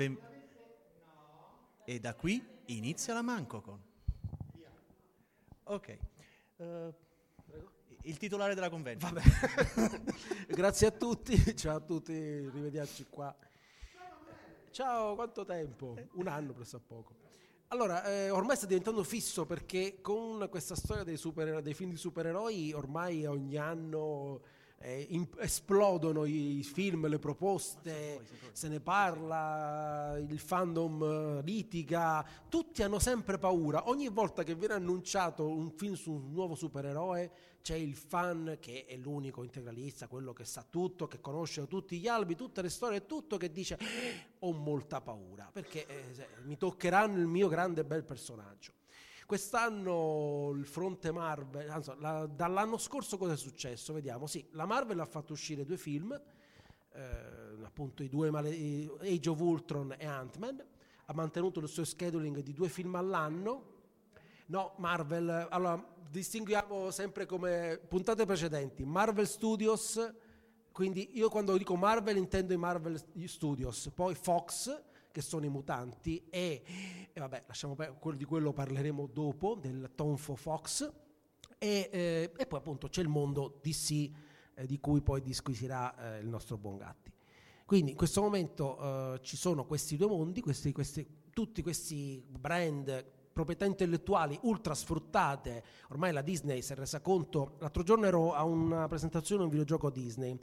Ben- E da qui inizia la Mancocon. Ok. Eh, il titolare della convention. Vabbè. Grazie a tutti, ciao a tutti, rivediamoci qua. Ciao, quanto tempo? Un anno presso a poco. Allora, eh, ormai sta diventando fisso perché con questa storia dei, super- dei film di supereroi ormai ogni anno eh, in- esplodono i film, le proposte, se ne parla, il fandom eh, litiga, tutti hanno sempre paura. Ogni volta che viene annunciato un film su un nuovo supereroe c'è il fan che è l'unico integralista, quello che sa tutto, che conosce tutti gli albi, tutte le storie, tutto che dice "Eh, ho molta paura perché eh, mi toccheranno il mio grande bel personaggio. Quest'anno il fronte Marvel, anzi, la- dall'anno scorso cosa è successo? Vediamo, sì, la Marvel ha fatto uscire due film, eh, appunto i due male- Age of Ultron e Ant-Man, ha mantenuto il suo scheduling di due film all'anno. No, Marvel, allora distinguiamo sempre come puntate precedenti, Marvel Studios, quindi io quando dico Marvel intendo i Marvel Studios, poi Fox, che sono i mutanti, e, e vabbè, lasciamo per, quello di quello parleremo dopo, del Tonfo Fox, e, eh, e poi appunto c'è il mondo DC eh, di cui poi disquisirà eh, il nostro buon Gatti. Quindi in questo momento eh, ci sono questi due mondi, questi, questi- tutti questi brand, proprietà intellettuali ultra sfruttate, ormai la Disney si è resa conto, l'altro giorno ero a una presentazione di un videogioco Disney,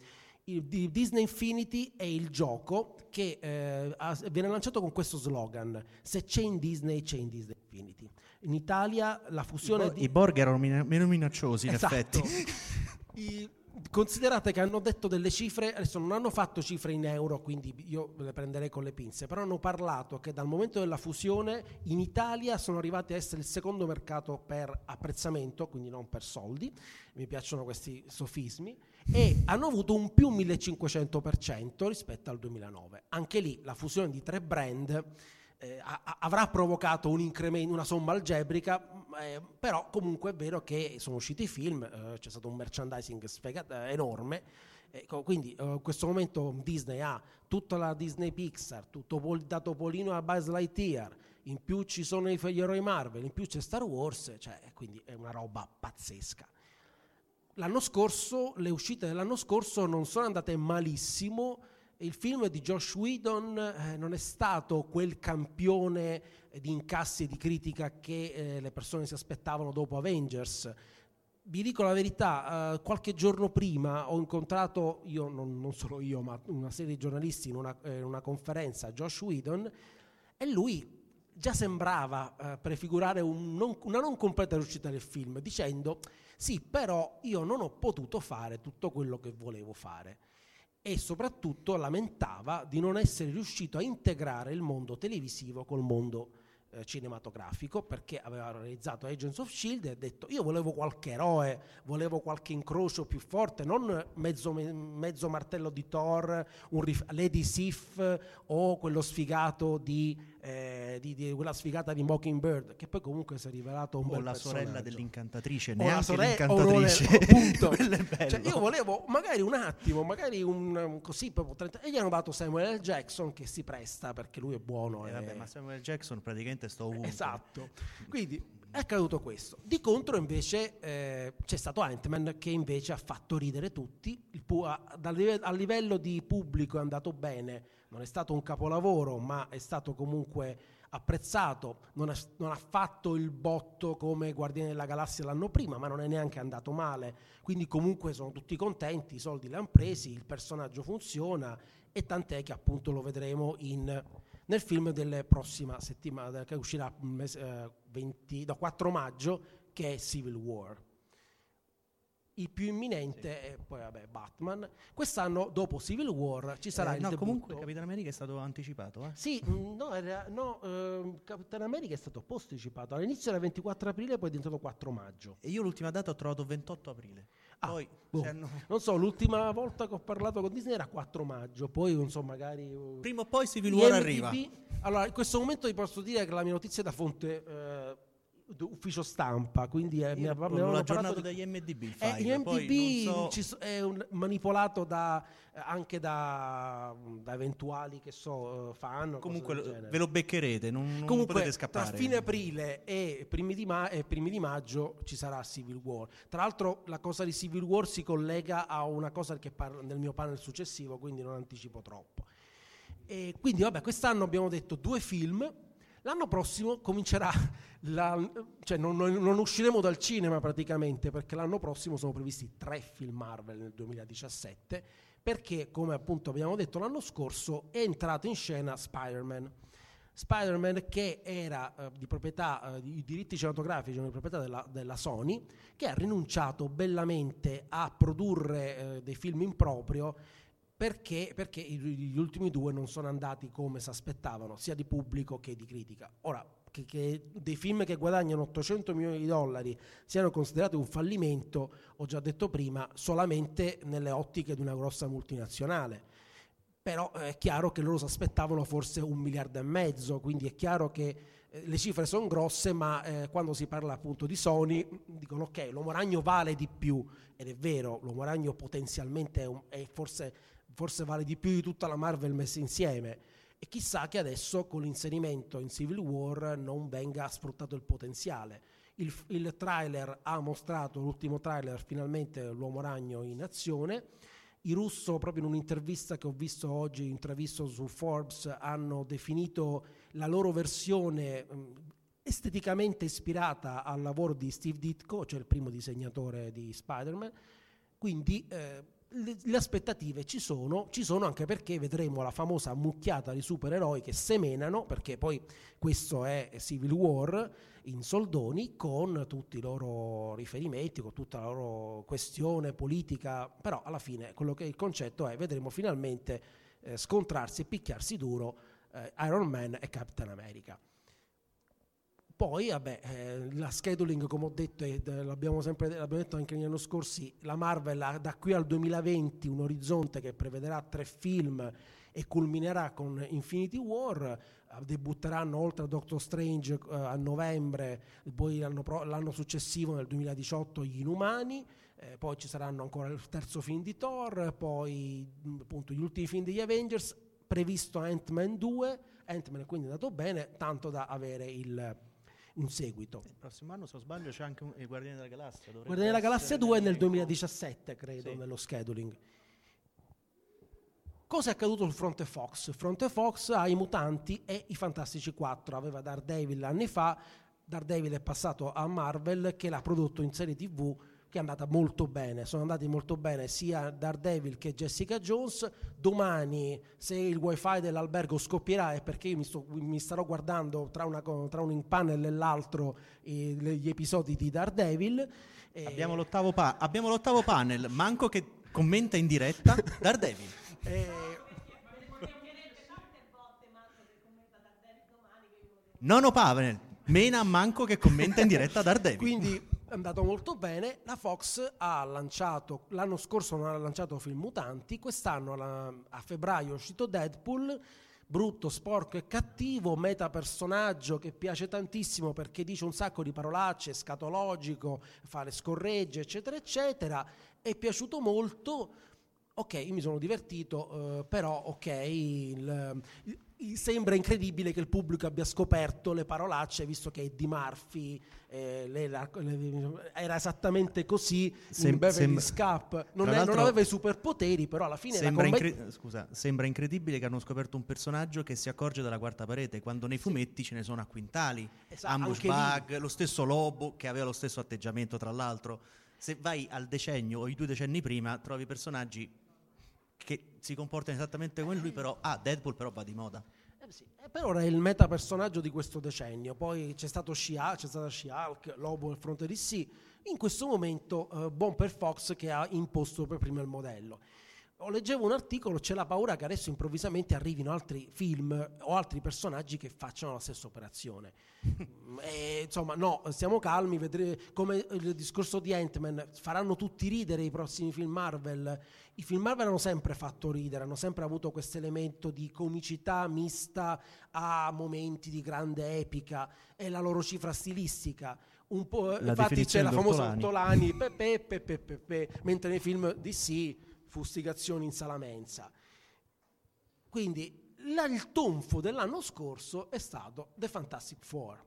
il, di Disney Infinity è il gioco che eh, ha- viene lanciato con questo slogan, se c'è in Disney c'è in Disney Infinity. In Italia la fusione I, di... I Borg erano mina- meno minacciosi, in Esatto. effetti. I- considerate che hanno detto delle cifre, adesso non hanno fatto cifre in euro, quindi io le prenderei con le pinze, però hanno parlato che dal momento della fusione in Italia sono arrivati a essere il secondo mercato per apprezzamento, quindi non per soldi, mi piacciono questi sofismi, e hanno avuto un più 1500% rispetto al 2009. Anche lì la fusione di tre brand eh, a- avrà provocato un incremento, una somma algebrica, mh, eh, però comunque è vero che sono usciti i film, eh, c'è stato un merchandising sfegat- eh, enorme, eh, co- quindi eh, in questo momento Disney ha tutta la Disney Pixar, tutto pol- da Topolino a Buzz Lightyear, in più ci sono gli eroi Marvel, in più c'è Star Wars, cioè, quindi è una roba pazzesca. L'anno scorso, le uscite dell'anno scorso non sono andate malissimo. Il film di Josh Whedon eh, non è stato quel campione di incassi e di critica che eh, le persone si aspettavano dopo Avengers. vi dico la verità, eh, qualche giorno prima ho incontrato, io non, non solo io, ma una serie di giornalisti in una, eh, una conferenza, Josh Whedon, e lui già sembrava eh, prefigurare un non, una non completa riuscita del film, dicendo sì, però io non ho potuto fare tutto quello che volevo fare. E soprattutto lamentava di non essere riuscito a integrare il mondo televisivo col mondo eh, cinematografico perché aveva realizzato Agents of Shield e ha detto io volevo qualche eroe, volevo qualche incrocio più forte, non mezzo, mezzo martello di Thor, un rif- Lady Sif o quello sfigato di, eh, di, di, quella sfigata di Mockingbird che poi comunque si è rivelato un o bel la sorella dell'incantatrice, la neanche sorella- l'incantatrice. o non è-. Cioè, io volevo magari un attimo, magari un, un così proprio 30 e gli hanno dato Samuel L. Jackson che si presta perché lui è buono Eh, e- vabbè, ma Samuel Jackson praticamente sto ovunque. Esatto. Quindi è accaduto questo. Di contro invece eh, c'è stato Ant-Man che invece ha fatto ridere tutti, pu- a, live- a livello di pubblico è andato bene, non è stato un capolavoro ma è stato comunque apprezzato, non ha, non ha fatto il botto come Guardiani della Galassia l'anno prima ma non è neanche andato male, quindi comunque sono tutti contenti, i soldi li hanno presi, il personaggio funziona e tant'è che appunto lo vedremo in nel film della prossima settimana che uscirà mese, eh, 20 no, 4 maggio che è Civil War il più imminente è poi vabbè Batman quest'anno dopo Civil War ci sarà Eh, il no, debutto comunque Capitan America è stato anticipato. Eh? sì, mh, no, era- no ehm, Capitan America è stato posticipato all'inizio era 24 aprile poi è diventato 4 maggio E io l'ultima data ho trovato 28 aprile. Ah, Poi boh. hanno- non so l'ultima volta che ho parlato con Disney era 4 maggio poi non so magari uh, prima o poi Civil War arriva. Allora, in questo momento vi posso dire che la mia notizia è da fonte eh, ufficio stampa, quindi è, mi aveva- mi avevano aggiornato parlato di- dagli MDB il Eh, file, poi MDB non so- è un- manipolato da, eh, anche da, da eventuali che so, eh, fan. Comunque lo- ve lo beccherete, non, non Comunque, potete tra scappare. fine aprile e primi, di ma- e primi di maggio ci sarà Civil War. Tra l'altro, la cosa di Civil War si collega a una cosa che parla nel mio panel successivo, quindi non anticipo troppo. E quindi, vabbè, quest'anno abbiamo detto due film. L'anno prossimo comincerà, la- cioè non, non- usciremo dal cinema praticamente perché l'anno prossimo sono previsti tre film Marvel nel 2017 perché, come appunto abbiamo detto l'anno scorso, è entrato in scena Spider-Man. Spider-Man che era eh, di proprietà, eh, i diritti cinematografici erano di proprietà della, della Sony, che ha rinunciato bellamente a produrre eh, dei film in proprio perché, perché gli ultimi due non sono andati come si aspettavano, sia di pubblico che di critica. Ora, che, che dei film che guadagnano 800 milioni di dollari siano considerati un fallimento, ho già detto prima, solamente nelle ottiche di una grossa multinazionale. Però eh, è chiaro che loro si aspettavano forse un miliardo e mezzo, quindi è chiaro che eh, le cifre sono grosse, ma eh, quando si parla appunto di Sony dicono ok, l'uomo ragno vale di più, ed è vero, l'uomo ragno potenzialmente è, un- è forse, forse vale di più di tutta la Marvel messa insieme, e chissà che adesso con l'inserimento in Civil War non venga sfruttato il potenziale. Il, il trailer ha mostrato, l'ultimo trailer, finalmente l'uomo ragno in azione. I russo, proprio in un'intervista che ho visto oggi, intravisto su Forbes, hanno definito la loro versione mh, esteticamente ispirata al lavoro di Steve Ditko, cioè il primo disegnatore di Spider-Man. Quindi eh, le, le aspettative ci sono, ci sono anche perché vedremo la famosa mucchiata di supereroi che semenano, perché poi questo è Civil War in soldoni con tutti i loro riferimenti, con tutta la loro questione politica, però alla fine quello che il concetto è vedremo finalmente eh, scontrarsi e picchiarsi duro eh, Iron Man e Captain America. Poi, vabbè, eh, la scheduling, come ho detto, e l'abbiamo sempre l'abbiamo detto anche negli anni scorsi, la Marvel ha da qui al 2020 un orizzonte che prevederà tre film e culminerà con Infinity War. Eh, debutteranno oltre a Doctor Strange eh, a novembre, poi l'anno, pro- l'anno successivo, nel 2018, gli Inumani. eh, poi ci saranno ancora il terzo film di Thor, poi appunto gli ultimi film degli Avengers, previsto Ant-Man 2. Ant-Man è quindi andato bene, tanto da avere il, un seguito. Il prossimo anno, se non sbaglio, c'è anche un- i Guardiani della Galassia. Guardiani della Galassia essere 2 nel nell'elenco. 2017, credo, Sì. nello scheduling. Cosa è accaduto sul fronte Fox? Il fronte Fox ha i mutanti e i Fantastici 4. Aveva Daredevil anni fa, Daredevil è passato a Marvel che l'ha prodotto in serie TV che è andata molto bene, sono andati molto bene sia Daredevil che Jessica Jones. Domani, se il wifi dell'albergo scoppierà, è perché io mi, sto, mi starò guardando tra, una, tra, un panel e l'altro eh, gli episodi di Daredevil. Abbiamo, l'ottavo pa- abbiamo l'ottavo panel, manco che commenta in diretta Daredevil. Eh, Nono panel, Mena Manco che commenta in diretta Daredevil. Quindi è andato molto bene. La Fox ha lanciato, l'anno scorso non ha lanciato film mutanti, quest'anno a febbraio è uscito Deadpool, brutto, sporco e cattivo, meta personaggio che piace tantissimo perché dice un sacco di parolacce, scatologico, fa le scorregge, eccetera, eccetera. È piaciuto molto. Ok, mi sono divertito, eh, però ok, il, sembra incredibile che il pubblico abbia scoperto le parolacce visto che Eddie Murphy eh, le, la, le, era esattamente così Sem- Beverly Scap. Non, è, non, aveva i superpoteri però alla fine sembra, incre- scusa, sembra incredibile che hanno scoperto un personaggio che si accorge della quarta parete. Quando nei fumetti sì. ce ne sono a quintali. Esatto, Ambush Bug, lo stesso Lobo che aveva lo stesso atteggiamento tra l'altro. Se vai al decennio o i due decenni prima trovi personaggi che si comportano esattamente come lui, però ah, Deadpool però va di moda. Eh sì, eh, per ora è il meta personaggio di questo decennio. Poi c'è stato She-Hulk, c'è stata She-Hulk, Lobo al fronte di sì. In questo momento eh, buon per Fox che ha imposto per primo il modello. O leggevo un articolo, c'è la paura che adesso improvvisamente arrivino altri film o altri personaggi che facciano la stessa operazione. e, insomma, no, stiamo calmi, vedremo come il discorso di Ant-Man, faranno tutti ridere i prossimi film Marvel. I film Marvel hanno sempre fatto ridere, hanno sempre avuto questo elemento di comicità mista a momenti di grande epica, è la loro cifra stilistica. Un po', la infatti c'è la famosa Ottolani, pepe, pepe, pepe, mentre nei film DC fustigazioni in sala mensa. Quindi la, il tonfo dell'anno scorso è stato The Fantastic Four.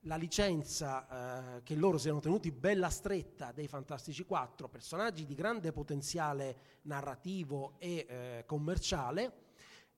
La licenza eh, che loro si erano tenuti bella stretta dei Fantastici Quattro, personaggi di grande potenziale narrativo e eh, commerciale,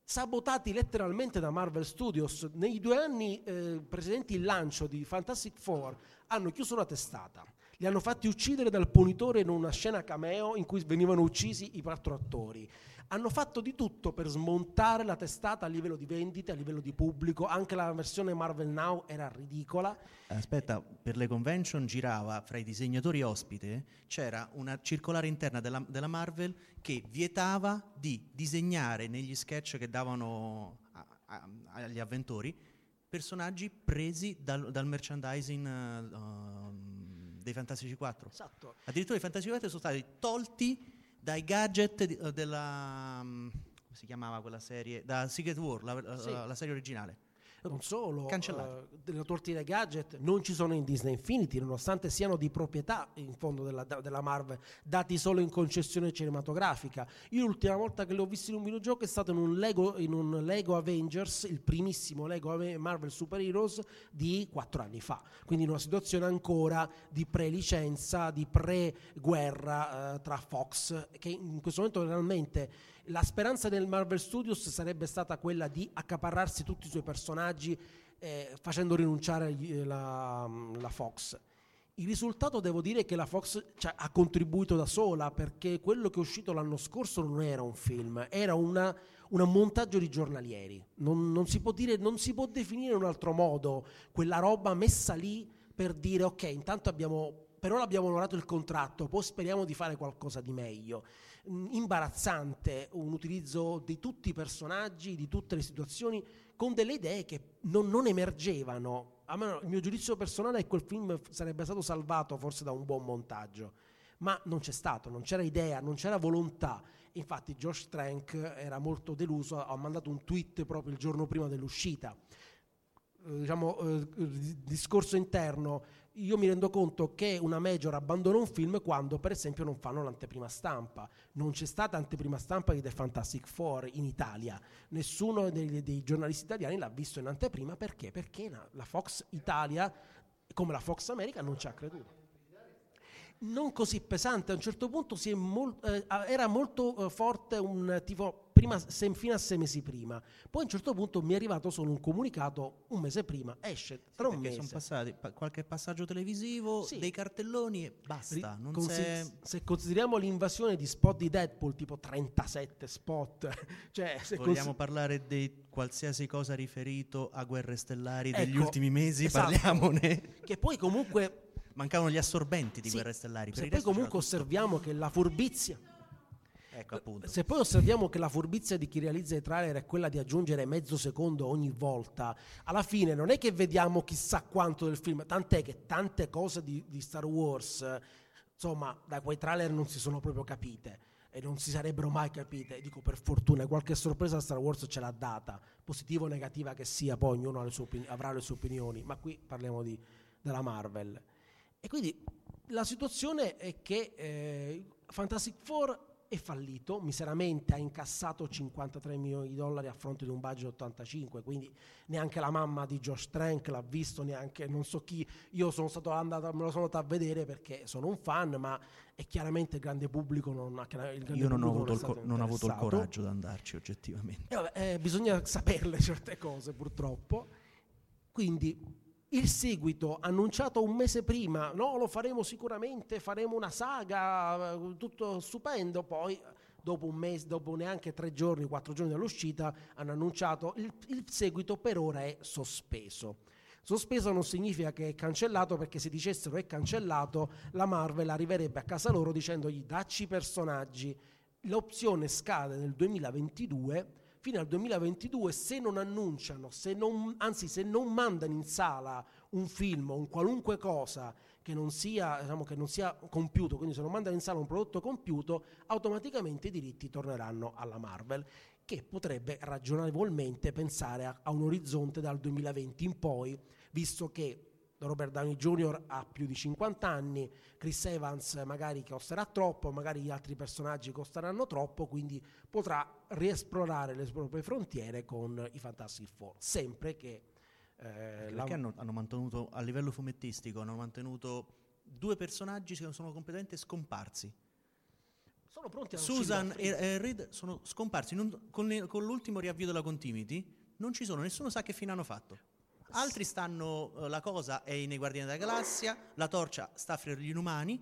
sabotati letteralmente da Marvel Studios. Nei due anni eh, precedenti il lancio di Fantastic Four hanno chiuso la testata li hanno fatti uccidere dal punitore in una scena cameo in cui venivano uccisi i quattro attori. Hanno fatto di tutto per smontare la testata a livello di vendite, a livello di pubblico. Anche la versione Marvel Now era ridicola. Aspetta, per le convention girava fra i disegnatori ospite, c'era una circolare interna della, della Marvel che vietava di disegnare negli sketch che davano a, a, agli avventori personaggi presi dal, dal merchandising. Uh, dei Fantastici 4. Esatto. Addirittura i Fantastici 4 sono stati tolti dai gadget di, uh, della... Um, come si chiamava quella serie? Da Secret War, la, sì. la, la serie originale non solo, uh, delle tortine gadget. Non ci sono in Disney Infinity, nonostante siano di proprietà in fondo della, della, Marvel, dati solo in concessione cinematografica. Io l'ultima volta che li ho visti in un videogioco è stato in un Lego, in un Lego Avengers, il primissimo Lego Marvel Super Heroes di quattro anni fa, quindi in una situazione ancora di pre-licenza, di pre-guerra uh, tra Fox, che in questo momento realmente la speranza del Marvel Studios sarebbe stata quella di accaparrarsi tutti i suoi personaggi eh, facendo rinunciare eh, la, la, Fox. Il risultato devo dire che la Fox cioè, ha contribuito da sola perché quello che è uscito l'anno scorso non era un film, era una, un montaggio di giornalieri. Non, non, si dire, non si può definire in un altro modo quella roba messa lì per dire ok, intanto abbiamo per ora abbiamo onorato il contratto, poi speriamo di fare qualcosa di meglio. Imbarazzante un utilizzo di tutti i personaggi, di tutte le situazioni, con delle idee che non, non emergevano. Me, il mio giudizio personale è che quel film sarebbe stato salvato forse da un buon montaggio, ma non c'è stato, non c'era idea, non c'era volontà. Infatti Josh Trank era molto deluso, ha mandato un tweet proprio il giorno prima dell'uscita. Eh, diciamo, eh, discorso interno, io mi rendo conto che una major abbandona un film quando per esempio non fanno l'anteprima stampa. Non c'è stata anteprima stampa di The Fantastic Four in Italia. Nessuno dei, dei giornalisti italiani l'ha visto in anteprima perché? Perché la Fox Italia, come la Fox America, non ci ha creduto. Non così pesante. A un certo punto mol- eh, era molto eh, forte un tipo prima, se, fino a sei mesi prima. Poi a un certo punto mi è arrivato solo un comunicato un mese prima, esce tra sì, un mese. Sono passati pa- qualche passaggio televisivo, Sì. dei cartelloni e basta. Ri- consi-. Se consideriamo l'invasione di spot di Deadpool, tipo 37 spot, cioè se Vogliamo consi- parlare di qualsiasi cosa riferito a guerre stellari degli Ecco, ultimi mesi? esatto. Parliamone. che poi comunque Mancavano gli assorbenti di Sì, guerre stellari. Se poi comunque osserviamo che la furbizia Ecco appunto. Se poi osserviamo che la furbizia di chi realizza i trailer è quella di aggiungere mezzo secondo ogni volta, alla fine non è che vediamo chissà quanto del film, tant'è che tante cose di, di Star Wars, insomma, da quei trailer non si sono proprio capite e non si sarebbero mai capite. Dico per fortuna, qualche sorpresa Star Wars ce l'ha data, positiva o negativa che sia, poi ognuno le sue avrà le sue opinioni, ma qui parliamo di, della Marvel. E quindi la situazione è che eh, Fantastic Four è fallito, miseramente ha incassato 53 milioni di dollari a fronte di un budget 85, quindi neanche la mamma di Josh Trank l'ha visto, neanche non so chi, io sono stato andato, me lo sono andato a vedere perché sono un fan, ma è chiaramente il grande pubblico non ha Io non ho, avuto il, co- non ho avuto il coraggio di andarci oggettivamente. E vabbè, eh, bisogna saperle certe cose purtroppo. Quindi il seguito annunciato un mese prima, no, lo faremo sicuramente, faremo una saga, tutto stupendo, poi dopo un mese, dopo neanche tre giorni, quattro giorni dall'uscita, hanno annunciato il, il seguito per ora è sospeso. Sospeso non significa che è cancellato perché se dicessero è cancellato la Marvel arriverebbe a casa loro dicendogli dacci personaggi. L'opzione scade nel 2022 fino al 2022 se non annunciano, se non, anzi se non mandano in sala un film o un qualunque cosa che non sia, diciamo, che non sia compiuto, quindi se non mandano in sala un prodotto compiuto, automaticamente i diritti torneranno alla Marvel, che potrebbe ragionevolmente pensare a, a un orizzonte dal 2020 in poi, visto che Robert Downey Jr. ha più di 50 anni, Chris Evans magari costerà troppo, magari gli altri personaggi costeranno troppo, quindi potrà riesplorare le proprie frontiere con i Fantastic Four, sempre che eh, la- hanno, hanno mantenuto, a livello fumettistico, hanno mantenuto due personaggi che sono completamente scomparsi. sono pronti a Susan e, e Reed sono scomparsi. Non- con, le- con l'ultimo riavvio della continuity non ci sono, nessuno sa che fine hanno fatto. Altri stanno, eh, la cosa è nei Guardiani della Galassia, la torcia sta fra gli inumani,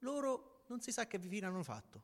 loro non si sa che fine hanno fatto.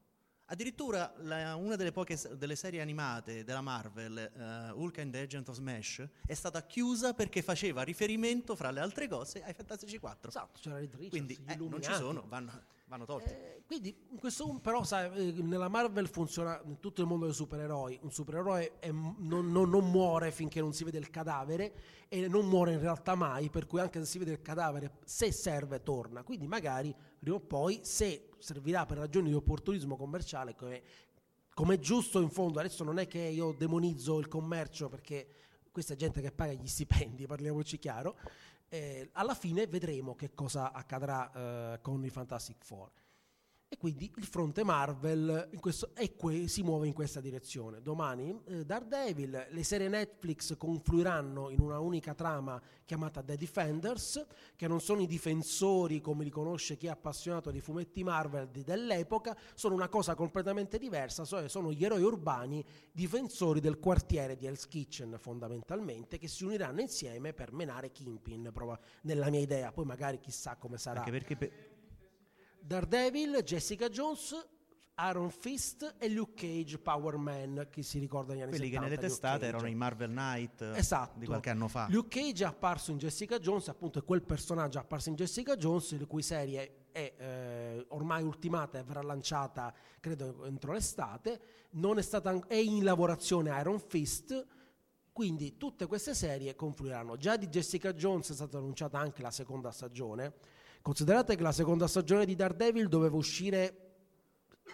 Addirittura la- una delle poche delle serie animate della Marvel, eh, Hulk and the Agent of Smash, è stata chiusa perché faceva riferimento, fra le altre cose, ai Fantastici 4. Esatto, c'era Reed Richards, Quindi eh, non ci sono, vanno, vanno tolti. Eh, quindi in questo però sai, eh, nella Marvel funziona in tutto il mondo dei supereroi un supereroe è- non, non- non muore finché non si vede il cadavere e non muore in realtà mai per cui anche se si vede il cadavere se serve torna quindi magari prima o poi se servirà per ragioni di opportunismo commerciale come come giusto in fondo, adesso non è che io demonizzo il commercio perché questa è gente che paga gli stipendi, parliamoci chiaro, eh, alla fine vedremo che cosa accadrà eh, con i Fantastic Four. E quindi il fronte Marvel questo- que- si muove in questa direzione. Domani eh, Daredevil, le serie Netflix confluiranno in una unica trama chiamata The Defenders, che non sono i difensori come li conosce chi è appassionato di fumetti Marvel di- dell'epoca, sono una cosa completamente diversa, so- sono gli eroi urbani difensori del quartiere di Hell's Kitchen fondamentalmente, che si uniranno insieme per menare Kingpin, prova- nella mia idea, poi magari chissà come sarà. Anche perché pe- Daredevil, Jessica Jones, Iron Fist e Luke Cage, Power Man, chi si ricorda negli anni quelli che 70, nelle Luke testate Cage. erano i Marvel Knight eh, Esatto. di qualche anno fa. Luke Cage è apparso in Jessica Jones, appunto è quel personaggio apparso in Jessica Jones, la cui serie è eh, ormai ultimata e verrà lanciata credo entro l'estate, non è, stata, è in lavorazione Iron Fist, quindi tutte queste serie confluiranno. Già di Jessica Jones è stata annunciata anche la seconda stagione, considerate che la seconda stagione di Daredevil doveva uscire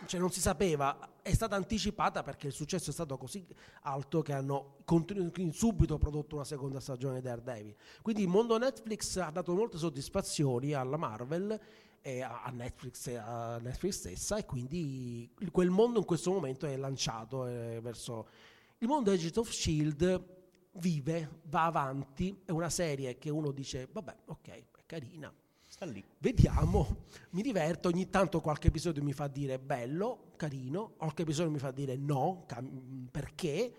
cioè non si sapeva, è stata anticipata perché il successo è stato così alto che hanno subito prodotto una seconda stagione di Daredevil. Quindi il mondo Netflix ha dato molte soddisfazioni alla Marvel e a Netflix, a Netflix stessa e quindi quel mondo in questo momento è lanciato eh, verso il mondo Agent of Shield vive, va avanti, è una serie che uno dice vabbè ok, è carina, Sta lì. Vediamo, mi diverto, ogni tanto qualche episodio mi fa dire bello, carino, qualche episodio mi fa dire no, cam- perché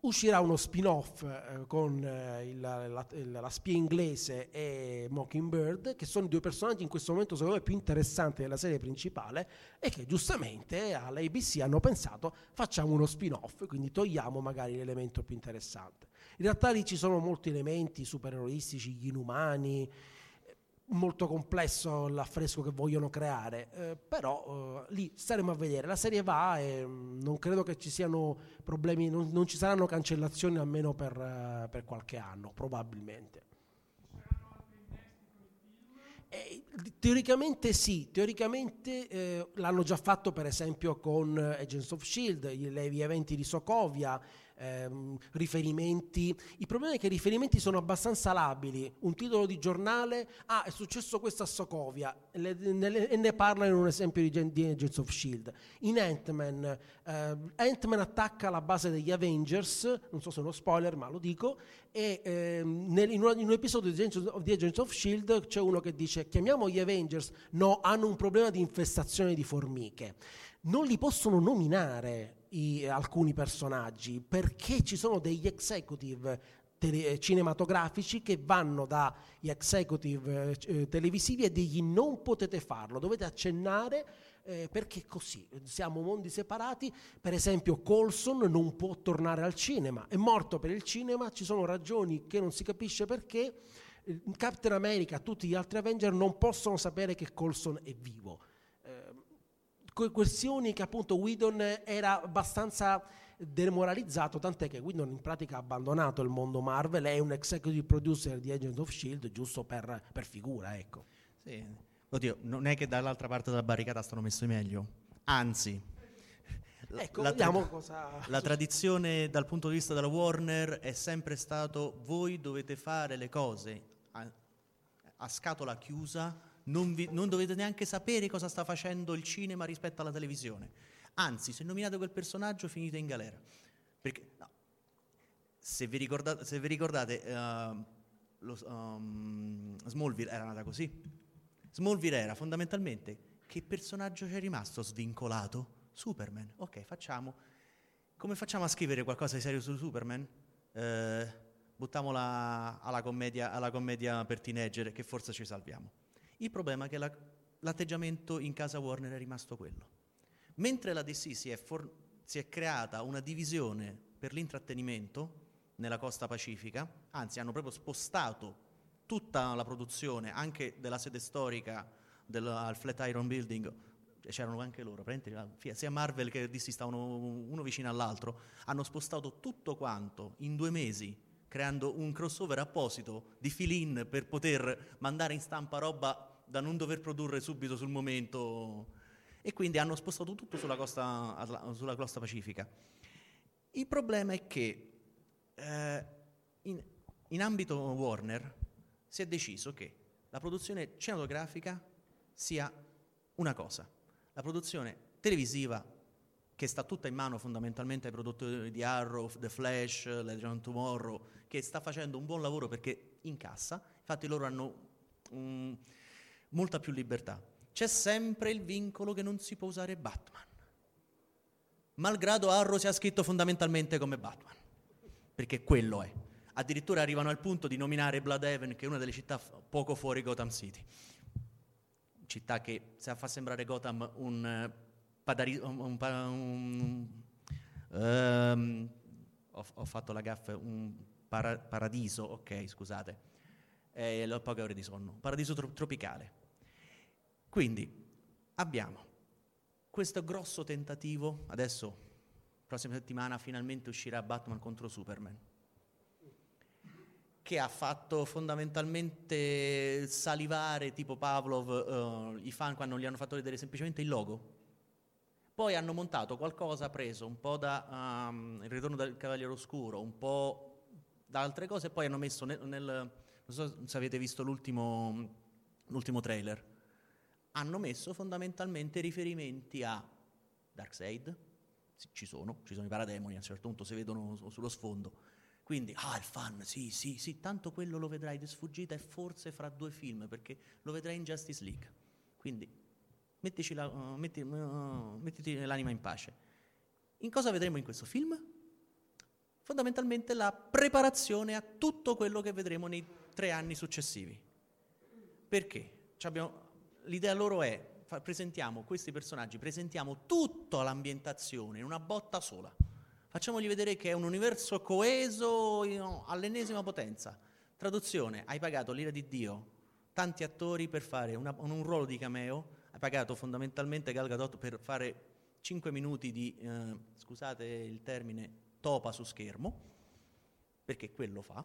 uscirà uno spin-off eh, con eh, il- la, il- la spia inglese e Mockingbird, che sono i due personaggi in questo momento secondo me più interessanti della serie principale e che giustamente all'ABC hanno pensato facciamo uno spin-off, quindi togliamo magari l'elemento più interessante. In realtà lì ci sono molti elementi supereroistici, gli inumani, molto complesso l'affresco che vogliono creare, eh, però eh, lì staremo a vedere. La serie va e mm, non credo che ci siano problemi, non, non ci saranno cancellazioni almeno per, eh, per qualche anno, probabilmente. Eh, teoricamente sì, teoricamente eh, l'hanno già fatto per esempio con Agents of Shield, gli, gli eventi di Sokovia, ehm, riferimenti. Il problema è che i riferimenti sono abbastanza labili. Un titolo di giornale, ah, è successo questo a Sokovia, e, le- nelle- e ne parla in un esempio di, di Agents of Shield. In Ant-Man, eh, Ant-Man attacca la base degli Avengers, non so se è uno spoiler, ma lo dico, e ehm, nel- in, un, in un episodio di Agents of, di Agents of Shield c'è uno che dice chiamiamo gli Avengers, no, hanno un problema di infestazione di formiche. Non li possono nominare i- alcuni personaggi perché ci sono degli executive tele- eh, cinematografici che vanno dagli executive eh, eh, televisivi e digli non potete farlo, dovete accennare eh, perché così, siamo mondi separati, per esempio Colson non può tornare al cinema, è morto per il cinema, ci sono ragioni che non si capisce perché, Captain America, tutti gli altri Avenger non possono sapere che Colson è vivo. Que- questioni che appunto Whedon era abbastanza demoralizzato, tant'è che Whedon in pratica ha abbandonato il mondo Marvel, è un executive producer di Agent of Shield, giusto per, per figura, ecco. Sì. Oddio, non è che dall'altra parte della barricata stanno messi meglio. Anzi, la- Ecco, la, vediamo tra- cosa... la tradizione dal punto di vista della Warner è sempre stato voi dovete fare le cose a, a scatola chiusa, non, vi- non dovete neanche sapere cosa sta facendo il cinema rispetto alla televisione. Anzi, se nominate quel personaggio finite in galera. Perché no, se, vi ricordate, se vi ricordate eh, lo- um, Smallville era nata così. Smallville era fondamentalmente che personaggio c'è rimasto svincolato? Superman. Ok, facciamo. Come facciamo a scrivere qualcosa di serio su Superman? Eh, buttiamola alla commedia, alla commedia per teenager che forse ci salviamo. Il problema è che la- l'atteggiamento in casa Warner è rimasto quello. Mentre la DC si è, for- si è creata una divisione per l'intrattenimento nella costa pacifica, anzi hanno proprio spostato tutta la produzione, anche della sede storica del al Flatiron Building, c'erano anche loro, sia Marvel che DC stavano uno vicino all'altro, hanno spostato tutto quanto in due mesi, creando un crossover apposito di fill-in per poter mandare in stampa roba da non dover produrre subito sul momento e quindi hanno spostato tutto sulla costa, sulla costa pacifica. Il problema è che eh, in, in ambito Warner si è deciso che la produzione cinematografica sia una cosa, la produzione televisiva che sta tutta in mano fondamentalmente ai produttori di Arrow, The Flash, Legend of Tomorrow, che sta facendo un buon lavoro perché incassa, infatti loro hanno mm, molta più libertà. C'è sempre il vincolo che non si può usare Batman, malgrado Arrow sia scritto fondamentalmente come Batman, perché quello è. Addirittura arrivano al punto di nominare Bloodhaven, che è una delle città poco fuori Gotham City. Città che fa sembrare Gotham un, eh, padari- un- un ehm, ho, ho fatto la gaffa, un para- paradiso, ok, scusate, e ho poche ore di sonno, paradiso tro- tropicale. Quindi abbiamo questo grosso tentativo, adesso, prossima settimana, finalmente uscirà Batman contro Superman, che ha fatto fondamentalmente salivare tipo Pavlov eh, i fan quando gli hanno fatto vedere semplicemente il logo. Poi hanno montato qualcosa preso un po' da um, Il ritorno del Cavaliere Oscuro, un po' da altre cose, e poi hanno messo nel, nel- non so se avete visto l'ultimo, l'ultimo trailer, hanno messo fondamentalmente riferimenti a Darkseid, ci sono, ci sono i parademoni, a un certo punto si vedono su- sullo sfondo, Quindi, ah, il fan, sì, sì, sì, tanto quello lo vedrai di sfuggita e forse fra due film, perché lo vedrai in Justice League. Quindi, la, uh, metti, uh, mettiti l'anima in pace. In cosa vedremo in questo film? Fondamentalmente la preparazione a tutto quello che vedremo nei tre anni successivi. Perché? Abbiamo, l'idea loro è, fa, presentiamo questi personaggi, presentiamo tutta l'ambientazione in una botta sola Facciamogli vedere che è un universo coeso all'ennesima potenza. Traduzione, hai pagato l'ira di Dio, tanti attori per fare una, un ruolo di cameo, hai pagato fondamentalmente Gal Gadot per fare 5 minuti di, eh, scusate il termine, topa su schermo, perché quello fa,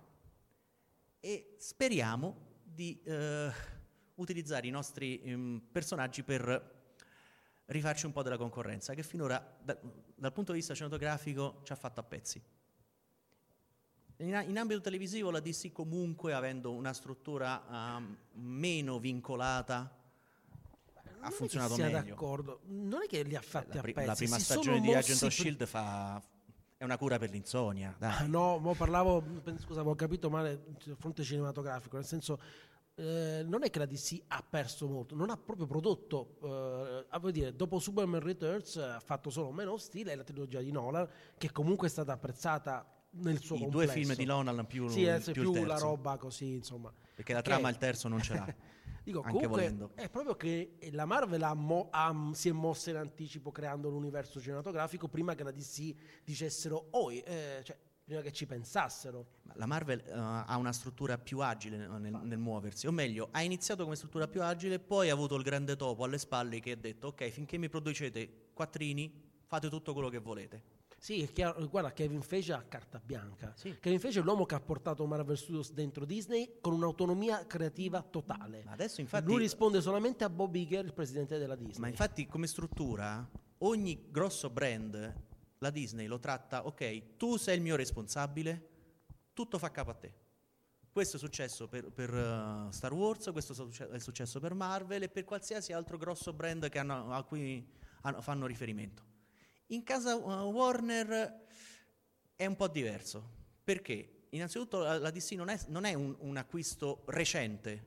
e speriamo di eh, utilizzare i nostri eh, personaggi per rifarci un po' della concorrenza, che finora da, dal punto di vista cinematografico ci ha fatto a pezzi. In, in ambito televisivo la DC comunque, avendo una struttura um, meno vincolata, ha funzionato sia meglio. d'accordo, non è che li ha fatti la, a pezzi. La prima stagione di Agent of Shield fa, è una cura per l'insonnia. Dai. Ah, no, mo parlavo, scusa, avevo capito male sul fronte cinematografico, nel senso eh, non è che la DC ha perso molto, non ha proprio prodotto, eh, a dire, dopo Superman Returns ha fatto solo Man of Steel e la trilogia di Nolan, che comunque è stata apprezzata nel suo I complesso. due film di Nolan più, sì, più, più la roba così, insomma. Perché la trama il terzo non ce l'ha. Dico, anche comunque volendo. è proprio che la Marvel ha mo- ha, si è mossa in anticipo creando l'universo cinematografico prima che la DC dicessero, oh, eh, cioè, prima che ci pensassero. La Marvel uh, ha una struttura più agile nel, nel, muoversi, o meglio, ha iniziato come struttura più agile, poi ha avuto il grande topo alle spalle che ha detto ok, finché mi producete quattrini, fate tutto quello che volete. Sì, è chiaro, guarda, Kevin Feige ha carta bianca. Sì. Kevin Feige è l'uomo che ha portato Marvel Studios dentro Disney con un'autonomia creativa totale. Ma adesso infatti... Lui risponde solamente a Bob Iger, il presidente della Disney. Ma infatti come struttura, ogni grosso brand la Disney lo tratta, ok, tu sei il mio responsabile, tutto fa capo a te. Questo è successo per, per uh, Star Wars, questo è successo per Marvel e per qualsiasi altro grosso brand hanno, a cui hanno, fanno riferimento. In casa uh, Warner è un po' diverso, perché innanzitutto la, la DC non è, non è un, un, acquisto recente,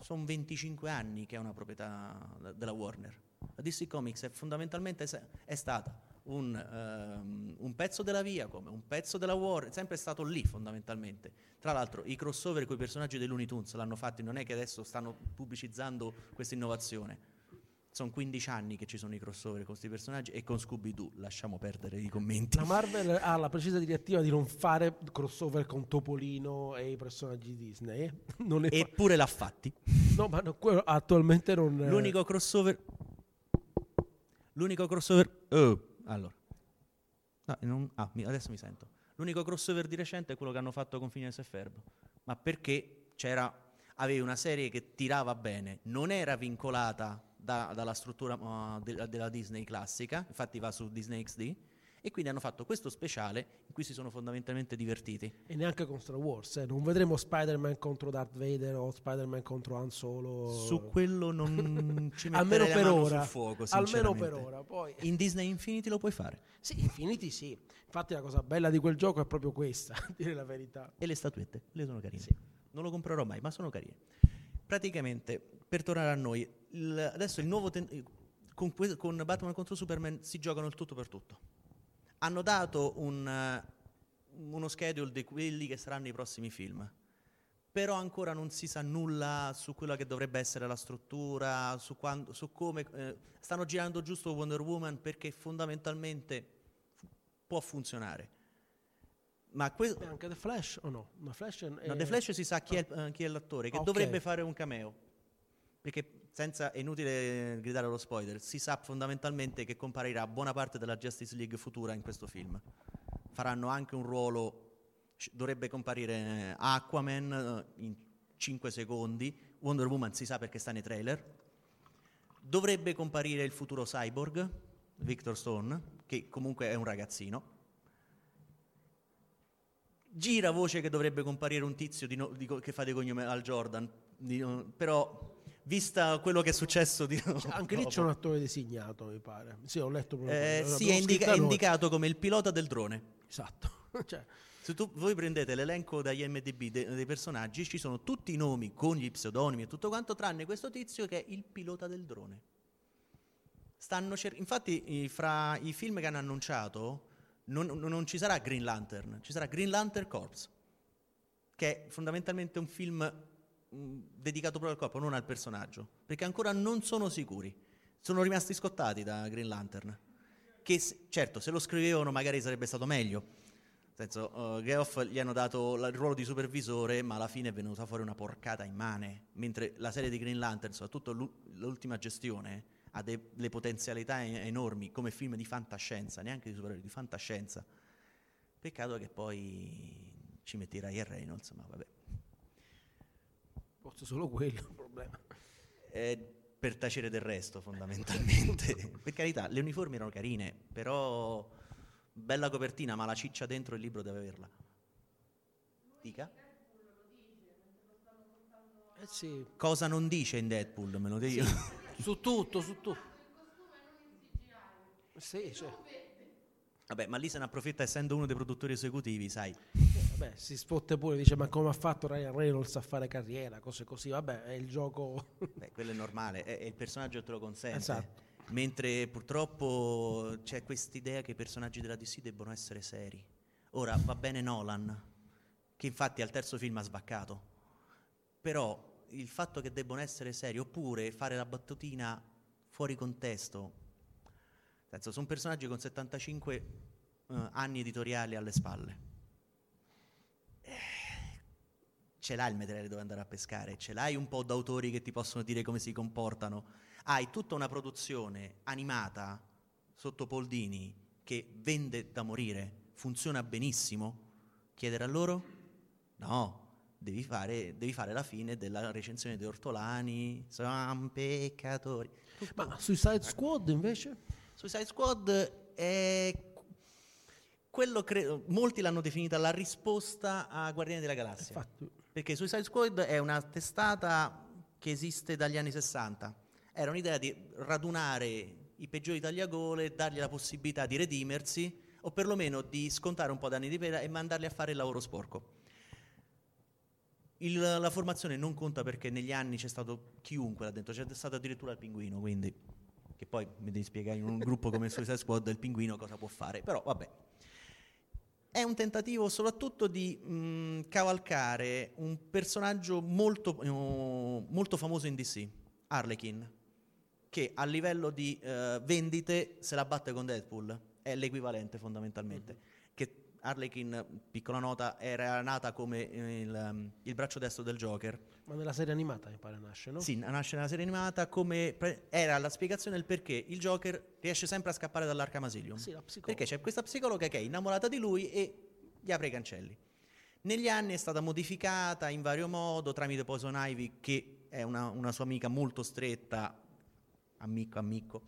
sono 25 anni che è una proprietà della Warner. La DC Comics è fondamentalmente è stata un, um, un, pezzo della Viacom, un pezzo della Warner, è sempre stato lì fondamentalmente. Tra l'altro i crossover con i personaggi dei Looney Tunes l'hanno fatti, non è che adesso stanno pubblicizzando questa innovazione. Sono 15 anni che ci sono i crossover con questi personaggi e con Scooby-Doo, lasciamo perdere i commenti. La Marvel ha la precisa direttiva di non fare crossover con Topolino e i personaggi Disney. Eppure fa- l'ha fatti. No, ma no, attualmente non... L'unico crossover... L'unico crossover... Oh allora, no, non, ah, adesso mi sento. L'unico crossover di recente è quello che hanno fatto con Phineas e Ferb, ma perché c'era, avevi una serie che tirava bene, non era vincolata da, dalla struttura uh, de, della Disney classica, infatti va su Disney XD, e quindi hanno fatto questo speciale in cui si sono fondamentalmente divertiti. E neanche con Star Wars, eh? non vedremo Spider-Man contro Darth Vader o Spider-Man contro Han Solo. Su quello non ci almeno per ora. sul fuoco, Almeno per ora, poi. In Disney Infinity lo puoi fare. Sì, Infinity sì. Infatti la cosa bella di quel gioco è proprio questa, a dire la verità. E le statuette, le sono carine. Sì. Non lo comprerò mai, ma sono carine. Praticamente, per tornare a noi, il, adesso il nuovo ten- con, con Batman contro Superman si giocano il tutto per tutto hanno dato un, uno schedule di quelli che saranno i prossimi film, però ancora non si sa nulla su quella che dovrebbe essere la struttura, su, quando, su come... Eh, stanno girando giusto Wonder Woman perché fondamentalmente f- può funzionare. Ma que- anche The Flash o no? The Flash, è... no, The Flash si sa chi, è, uh, chi è l'attore, che okay. dovrebbe fare un cameo. Perché senza, è inutile gridare lo spoiler, si sa fondamentalmente che comparirà buona parte della Justice League futura in questo film. Faranno anche un ruolo, dovrebbe comparire Aquaman eh, in 5 secondi, Wonder Woman si sa perché sta nei trailer, dovrebbe comparire il futuro cyborg, Victor Stone, che comunque è un ragazzino. Gira voce che dovrebbe comparire un tizio di no, di, che fa dei cognomi al Jordan, di, però vista quello che è successo di cioè, anche lì c'è un attore designato mi pare. Sì ho letto proprio eh, sì è, indica- è indicato come il pilota del drone. Esatto. Cioè, Se tu, voi prendete l'elenco dagli MDB de- dei personaggi, ci sono tutti i nomi con gli pseudonimi e tutto quanto, tranne questo tizio che è il pilota del drone. Stanno cer- infatti, fra i film che hanno annunciato, non, non- ci sarà Green Lantern, ci sarà Green Lantern Corps, che è fondamentalmente un film dedicato proprio al corpo, non al personaggio, perché ancora non sono sicuri. Sono rimasti scottati da Green Lantern. Che se- certo, se lo scrivevano magari sarebbe stato meglio. Nel senso, uh, Geoff gli hanno dato la- il ruolo di supervisore, ma alla fine è venuta fuori una porcata immane. Mentre la serie di Green Lantern, soprattutto l'u- l'ultima gestione, ha delle potenzialità enormi come film di fantascienza, neanche di supereroi, di fantascienza. Peccato che poi ci metti Ryan Reynolds, ma vabbè. Forse solo quello il problema. È per tacere del resto, fondamentalmente. per carità, le uniformi erano carine, però bella copertina, ma la ciccia dentro il libro deve averla. Dica? Eh sì, Cosa non dice in Deadpool, me lo dico. su tutto, su tutto. Sì, cioè, Vabbè, ma lì se ne approfitta essendo uno dei produttori esecutivi, sai. vabbè, si sfotte pure, dice ma come ha fatto Ryan Reynolds a fare carriera, cose così, vabbè, è il gioco... Beh, quello è normale, è, è il personaggio che te lo consente. Esatto. Mentre purtroppo c'è quest'idea che i personaggi della DC debbono essere seri. Ora va bene Nolan, che infatti al terzo film ha svaccato. Però il fatto che debbono essere seri, oppure fare la battutina fuori contesto, sono personaggi con 75 eh, anni editoriali alle spalle. Eh, Ce l'hai il materiale dove andare a pescare, ce l'hai un po' d'autori che ti possono dire come si comportano, hai tutta una produzione animata sotto Poldini che vende da morire, funziona benissimo. Chiedere a loro? No, devi fare, devi fare la fine della recensione di Ortolani, sono peccatori. Ma Suicide Squad invece? Suicide Squad è quello credo, molti l'hanno definita la risposta a Guardiani della Galassia. Infatti, Perché Suicide Squad è una testata che esiste dagli anni 60. Era un'idea di radunare i peggiori tagliagole, dargli la possibilità di redimersi o perlomeno di scontare un po' d'anni di pena e mandarli a fare il lavoro sporco. Il- la formazione non conta perché negli anni c'è stato chiunque là dentro, c'è stato addirittura il pinguino, quindi che poi mi devi spiegare in un gruppo come Suicide Squad il pinguino cosa può fare, però vabbè. È un tentativo soprattutto di mh, cavalcare un personaggio molto, eh, molto famoso in DC, Harlequin, che a livello di eh, vendite se la batte con Deadpool, è l'equivalente fondamentalmente. Che Harlequin, piccola nota, era nata come eh, il, um, il braccio destro del Joker. ma nella serie animata mi pare nasce, no? Sì, nasce nella serie animata come pre- era la spiegazione del perché il Joker riesce sempre a scappare dall'Arkham Asylum. Sì, la psicologa. Perché c'è questa psicologa che è innamorata di lui e gli apre i cancelli. Negli anni è stata modificata in vario modo tramite Poison Ivy, che è una, una sua amica molto stretta, amico, amico,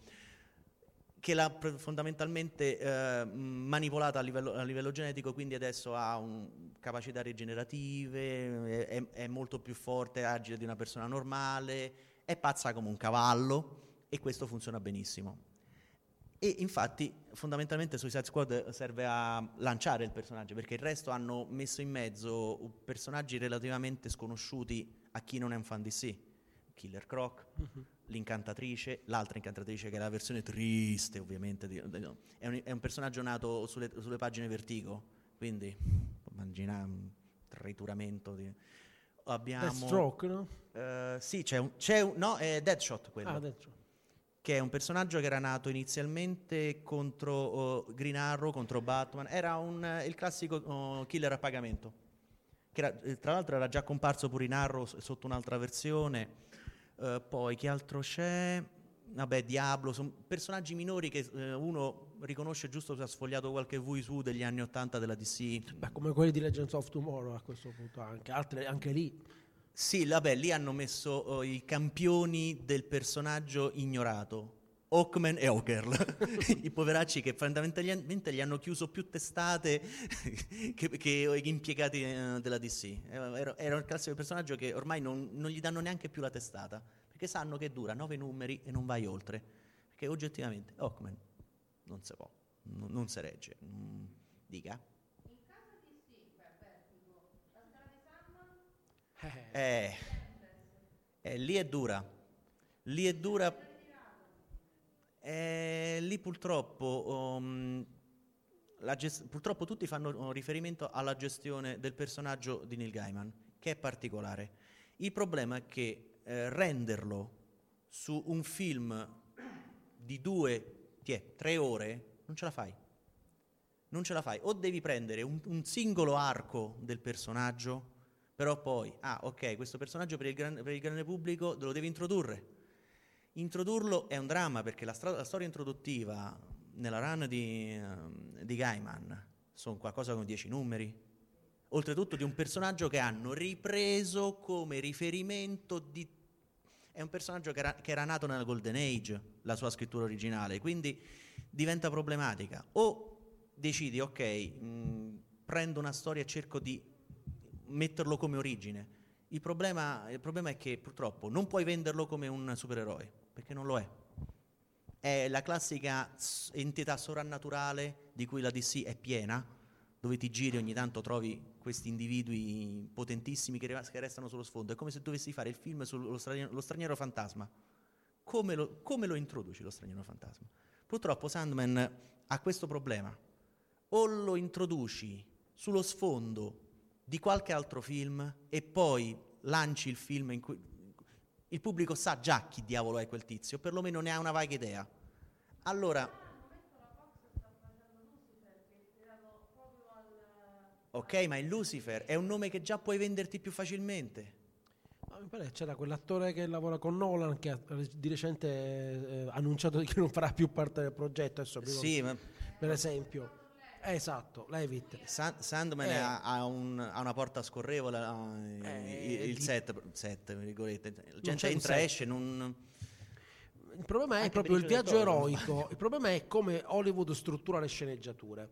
che l'ha fondamentalmente eh, manipolata a livello, a livello genetico, quindi adesso ha un- capacità rigenerative, è, è molto più forte e agile di una persona normale, è pazza come un cavallo e questo funziona benissimo. E infatti fondamentalmente Suicide Squad serve a lanciare il personaggio perché il resto hanno messo in mezzo personaggi relativamente sconosciuti a chi non è un fan di sì. Killer Croc, l'incantatrice, l'altra incantatrice che è la versione triste ovviamente, di- di- no, è, un, è un personaggio nato sulle, sulle pagine Vertigo, quindi immagina un trituramento. Di, abbiamo... Deathstroke, no? Eh, sì, c'è un, c'è un- no, è Deadshot quello Ah, dentro. che è un personaggio che era nato inizialmente contro oh, Green Arrow, contro Batman, era un, eh, il classico oh, killer a pagamento, che era- eh, tra l'altro era già comparso pure in Arrow s- sotto un'altra versione, Eh, poi che altro c'è? Vabbè, Diablo, sono personaggi minori che eh, uno riconosce giusto se ha sfogliato qualche vui su degli anni 80 della DC. Beh, come quelli di Legends of Tomorrow a questo punto anche, altre, anche lì. Sì, vabbè, lì hanno messo oh, i campioni del personaggio ignorato. Hawkman e Hawkerl, i poveracci che fondamentalmente gli hanno chiuso più testate che, che impiegati eh, della DC. Era, era un classico personaggio che ormai non, non gli danno neanche più la testata, perché sanno che dura nove numeri e non vai oltre, perché oggettivamente Hockman non si può, non, non si regge. Mm, dica. In caso di Silver, Vertigo, la scala di Eh, eh, lì è dura, lì è dura... Eh, lì purtroppo, um, gest- purtroppo, tutti fanno uh, riferimento alla gestione del personaggio di Neil Gaiman, che è particolare. Il problema è che eh, renderlo su un film di due, tie, tre ore, non ce la fai. Non ce la fai. O devi prendere un, un singolo arco del personaggio, però poi, ah ok, questo personaggio per il, gran, per il grande pubblico lo devi introdurre. Introdurlo è un dramma perché la, stra- la storia introduttiva nella run di, uh, di Gaiman sono qualcosa come dieci numeri. Oltretutto di un personaggio che hanno ripreso come riferimento di... È un personaggio che era, che era nato nella Golden Age, la sua scrittura originale, quindi diventa problematica. O decidi, ok, mh, prendo una storia e cerco di metterlo come origine. Il problema, il problema, è che purtroppo non puoi venderlo come un supereroe, perché non lo è. È la classica entità sovrannaturale di cui la DC è piena, dove ti giri ogni tanto trovi questi individui potentissimi che, restano sullo sfondo. È come se dovessi fare il film sullo straniero, straniero fantasma. Come lo, come lo introduci lo straniero fantasma? Purtroppo Sandman ha questo problema. O lo introduci sullo sfondo di qualche altro film e poi lanci il film in cui il pubblico sa già chi diavolo è quel tizio, perlomeno ne ha una vaga idea. Allora... Ok, ma il Lucifer è un nome che già puoi venderti più facilmente. mi pare c'era quell'attore che lavora con Nolan che ha di recente eh, annunciato che non farà più parte del progetto. Adesso, sì, ma... per esempio. Esatto, Levitt. San- Sandman eh. ha, ha, un, ha, una porta scorrevole, eh, il, il di... set, set, virgolette. La gente entra e esce, non... Il problema è proprio il viaggio eroico, il problema è come Hollywood struttura le sceneggiature.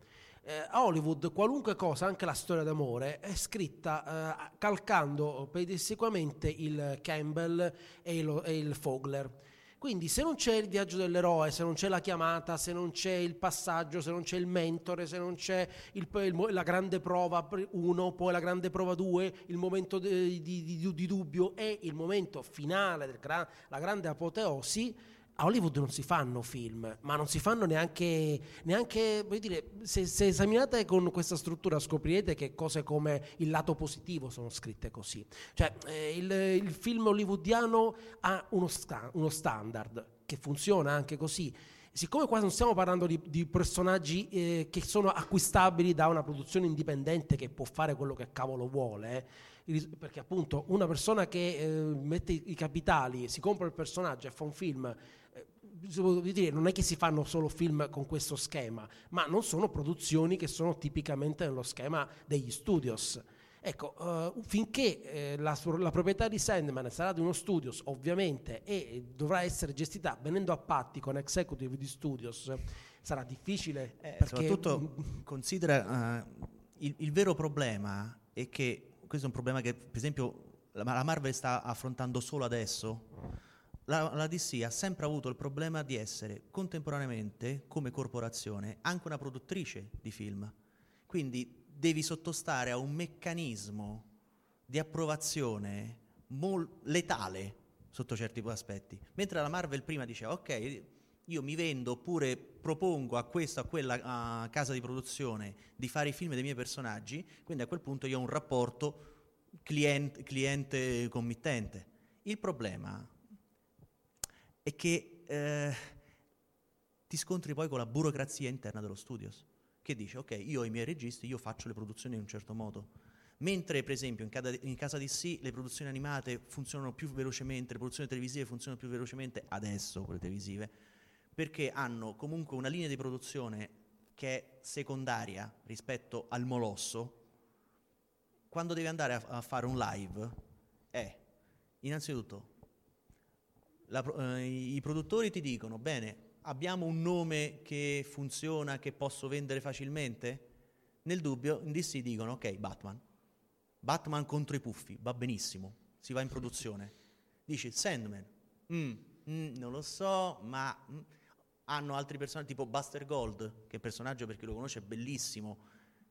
Eh, a Hollywood qualunque cosa, anche la storia d'amore, è scritta eh, calcando pedissequamente il Campbell e il, e il Fogler. Quindi se non c'è il viaggio dell'eroe, se non c'è la chiamata, se non c'è il passaggio, se non c'è il mentore, se non c'è il, il, la grande prova 1, poi la grande prova 2, il momento di, di, di, di, dubbio e il momento finale, gra, la grande apoteosi, a Hollywood non si fanno film, ma non si fanno neanche, neanche voglio dire, se, se, esaminate con questa struttura scoprirete che cose come il lato positivo sono scritte così. Cioè, eh, il, il, film hollywoodiano ha uno, sta, uno, standard che funziona anche così. Siccome qua non stiamo parlando di, di personaggi eh, che sono acquistabili da una produzione indipendente che può fare quello che cavolo vuole, eh, perché appunto una persona che eh, mette i capitali, si compra il personaggio e fa un film dire, non è che si fanno solo film con questo schema, ma non sono produzioni che sono tipicamente nello schema degli studios. Ecco, uh, finché eh, la, la, proprietà di Sandman sarà di uno studios, ovviamente, e dovrà essere gestita venendo a patti con executive di studios, sarà difficile. Eh, perché... Soprattutto considera uh, il, il, vero problema è che questo è un problema che, per esempio, la, la Marvel sta affrontando solo adesso la, la, DC ha sempre avuto il problema di essere contemporaneamente, come corporazione, anche una produttrice di film. Quindi devi sottostare a un meccanismo di approvazione mol- letale sotto certi aspetti. Mentre la Marvel prima diceva, ok, io mi vendo oppure propongo a questa o a quella uh, casa di produzione di fare i film dei miei personaggi, quindi a quel punto io ho un rapporto cliente, cliente-committente. Il problema è che eh, ti scontri poi con la burocrazia interna dello studios, che dice ok, io ho i miei registi, io faccio le produzioni in un certo modo. Mentre per esempio in, cada, in casa di sì le produzioni animate funzionano più velocemente, le produzioni televisive funzionano più velocemente adesso, quelle televisive, perché hanno comunque una linea di produzione che è secondaria rispetto al molosso, quando devi andare a, a fare un live è innanzitutto la, eh, i produttori ti dicono, bene, abbiamo un nome che funziona, che posso vendere facilmente? Nel dubbio, in DC dicono, ok, Batman. Batman contro i puffi, va benissimo, si va in produzione. Dici, Sandman, mm, mm, non lo so, ma mm, hanno altri personaggi tipo Buster Gold, che è personaggio per chi lo conosce è bellissimo,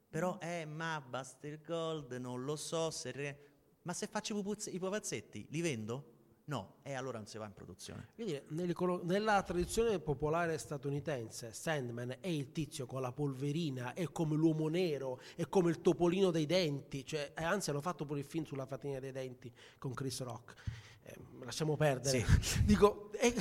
però, eh, ma Buster Gold non lo so se... Re- Ma se faccio i pupazzetti, li vendo? No, e allora non si va in produzione. Nell'econo- nella tradizione popolare statunitense, Sandman è il tizio con la polverina, è come l'uomo nero, è come il topolino dei denti, cioè, e anzi hanno fatto pure il film sulla fatina dei denti con Chris Rock. Eh, lasciamo perdere. Dico, è-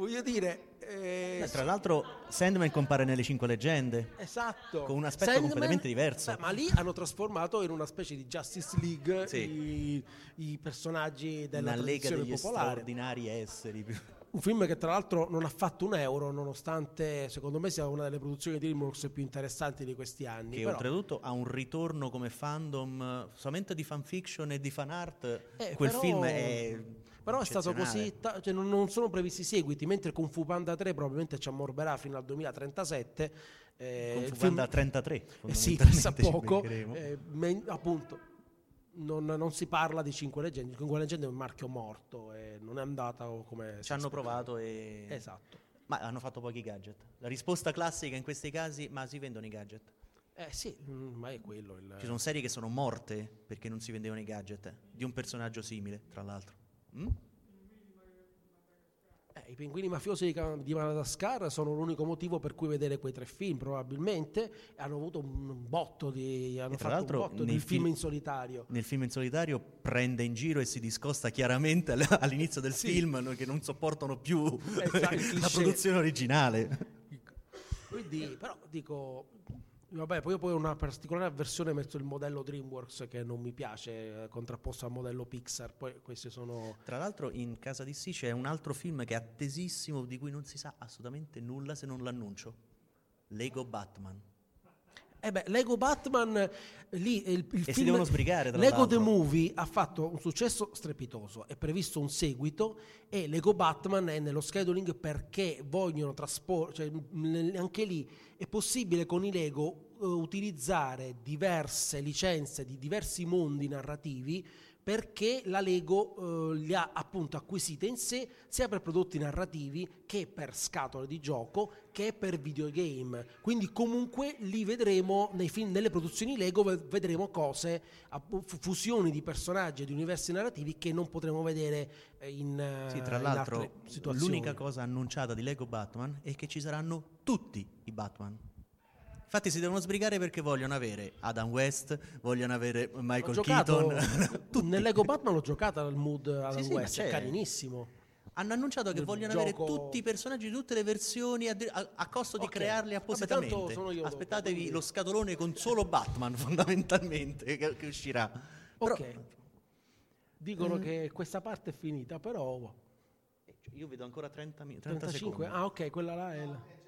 voglio dire... eh, Beh, tra l'altro Sandman compare nelle cinque leggende. Esatto. Con un aspetto completamente diverso. Ma lì hanno trasformato in una specie di Justice League Sì. i, i personaggi della Una lega degli popolare. straordinari esseri. Un film che tra l'altro non ha fatto un euro, nonostante secondo me sia una delle produzioni di DreamWorks più interessanti di questi anni. Che Però, oltretutto ha un ritorno come fandom eh, solamente di fanfiction e di fan art. eh, Quel però- film è. Però è stato così, ta- cioè non, non sono previsti seguiti, mentre Kung Fu Panda 3 probabilmente ci ammorberà fino al 2037. eh, Con Fu film- Panda 33. Eh sì, ci poco. eh, men- appunto, non, non si parla di Cinque Leggende. Cinque Leggende è un marchio morto e non è andata come. Ci hanno provato e. Esatto. Ma hanno fatto pochi gadget. La risposta classica in questi casi, ma si vendono i gadget. Eh sì, mm, ma è quello il. Ci sono serie che sono morte perché non si vendevano i gadget. Di un personaggio simile, tra l'altro. Mm? Eh, I pinguini mafiosi di, Ca- di Madagascar sono l'unico motivo per cui vedere quei tre film, probabilmente. Hanno avuto un botto di. hanno tra fatto l'altro un botto nei di film film- in solitario. Nel film in solitario prende in giro e si discosta chiaramente all- all'inizio del Sì. film che non sopportano più Esatto, la cliché. produzione originale. Quindi, però dico. Vabbè, poi, poi ho una particolare avversione verso il modello DreamWorks che non mi piace, eh, contrapposto al modello Pixar. Poi questi sono. Tra l'altro in Casa di sì c'è un altro film che è attesissimo di cui non si sa assolutamente nulla se non l'annuncio. Lego Batman. Eh beh, Lego Batman eh, lì il, il si film devono sbrigare, Lego The l'altro. Movie ha fatto un successo strepitoso, è previsto un seguito e Lego Batman è nello scheduling perché vogliono trasporre, cioè anche lì è possibile con i Lego eh, utilizzare diverse licenze di diversi mondi narrativi perché la Lego eh, li ha appunto acquisite in sé sia per prodotti narrativi che per scatole di gioco che per videogame. Quindi comunque li vedremo nei film, nelle produzioni Lego ve- vedremo cose, fusioni di personaggi e di universi narrativi che non potremo vedere eh, in, eh, Sì, tra in l'altro l'unica cosa annunciata di Lego Batman è che ci saranno tutti i Batman. Infatti si devono sbrigare perché vogliono avere Adam West, vogliono avere Ho Michael giocato Keaton. tutti. nel Lego Batman l'ho giocato al mood Adam sì, West, è c'è. carinissimo. Hanno annunciato che vogliono gioco- avere tutti i personaggi di tutte le versioni a, a- a costo di Ok. crearli Vabbè, appositamente. tanto sono io dopo, Aspettatevi quindi- lo scatolone con solo Batman fondamentalmente che, che uscirà. Però- Ok. Dicono Eh. che questa parte è finita, però cioè, Io vedo ancora 30, mi- 30 35. secondi. Ah, ok, quella là è la-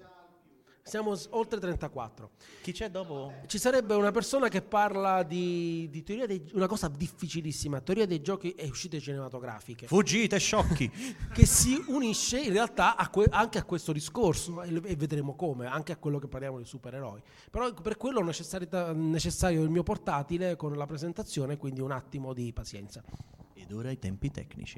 Siamo s- oltre 34. Chi c'è dopo? Ci sarebbe una persona che parla di, di teoria dei una cosa difficilissima, teoria dei giochi e uscite cinematografiche, Fuggite, sciocchi! che si unisce in realtà a que- anche a questo discorso e, e vedremo come, anche a quello che parliamo di supereroi. Però per quello è necessario il mio portatile con la presentazione, quindi un attimo di pazienza. Ed ora i tempi tecnici.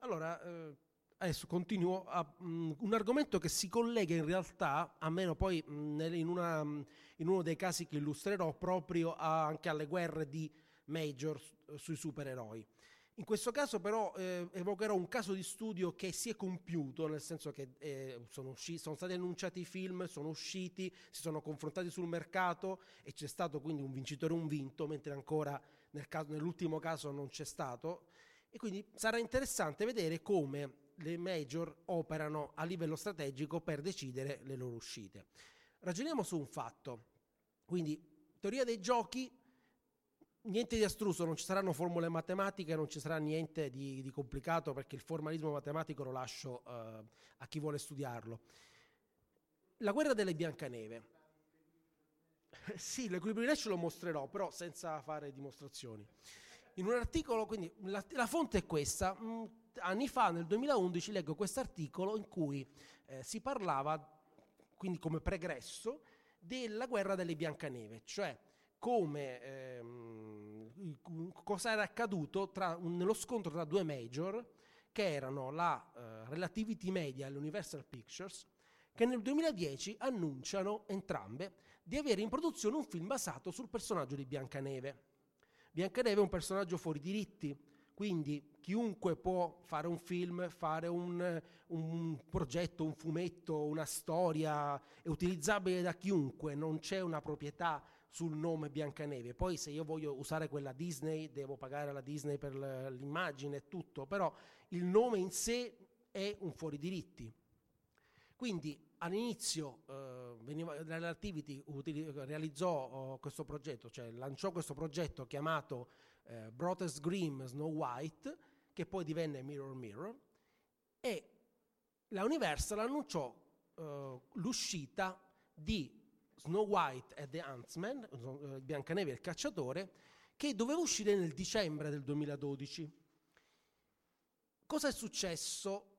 Allora, eh, adesso continuo a mh, un argomento che si collega in realtà, almeno poi mh, nel- in, una, mh, in uno dei casi che illustrerò, proprio a- anche alle guerre di Major s- sui supereroi. In questo caso però eh, evocherò un caso di studio che si è compiuto, nel senso che eh, sono, usci- sono stati annunciati i film, sono usciti, si sono confrontati sul mercato e c'è stato quindi un vincitore e un vinto, mentre ancora nel caso- nell'ultimo caso non c'è stato. E quindi sarà interessante vedere come le major operano a livello strategico per decidere le loro uscite. Ragioniamo su un fatto. Quindi, teoria dei giochi, niente di astruso, non ci saranno formule matematiche, non ci sarà niente di, di complicato perché il formalismo matematico lo lascio eh, a chi vuole studiarlo. La guerra delle Biancaneve. Sì, l'equilibrio Nash lo mostrerò, però senza fare dimostrazioni. In un articolo, quindi la, la fonte è questa, mh, anni fa, nel 2011, leggo questo articolo in cui eh, si parlava, quindi come pregresso, della guerra delle Biancaneve, cioè come ehm, cosa era accaduto tra, nello scontro tra due major che erano la eh, Relativity Media e l'Universal Pictures che nel 2010 annunciano entrambe di avere in produzione un film basato sul personaggio di Biancaneve. Biancaneve è un personaggio fuori diritti, quindi chiunque può fare un film, fare un, un, progetto, un fumetto, una storia, è utilizzabile da chiunque, non c'è una proprietà sul nome Biancaneve. Poi se io voglio usare quella Disney, devo pagare alla Disney per l'immagine e tutto, però il nome in sé è un fuori diritti. Quindi all'inizio eh, veniva, Relativity realizzò oh, questo progetto, cioè lanciò questo progetto chiamato eh, Brothers Grimm Snow White, che poi divenne Mirror Mirror, e la Universal annunciò eh, l'uscita di Snow White e The Huntsman, eh, Biancaneve e il cacciatore, che doveva uscire nel dicembre del 2012. Cosa è successo?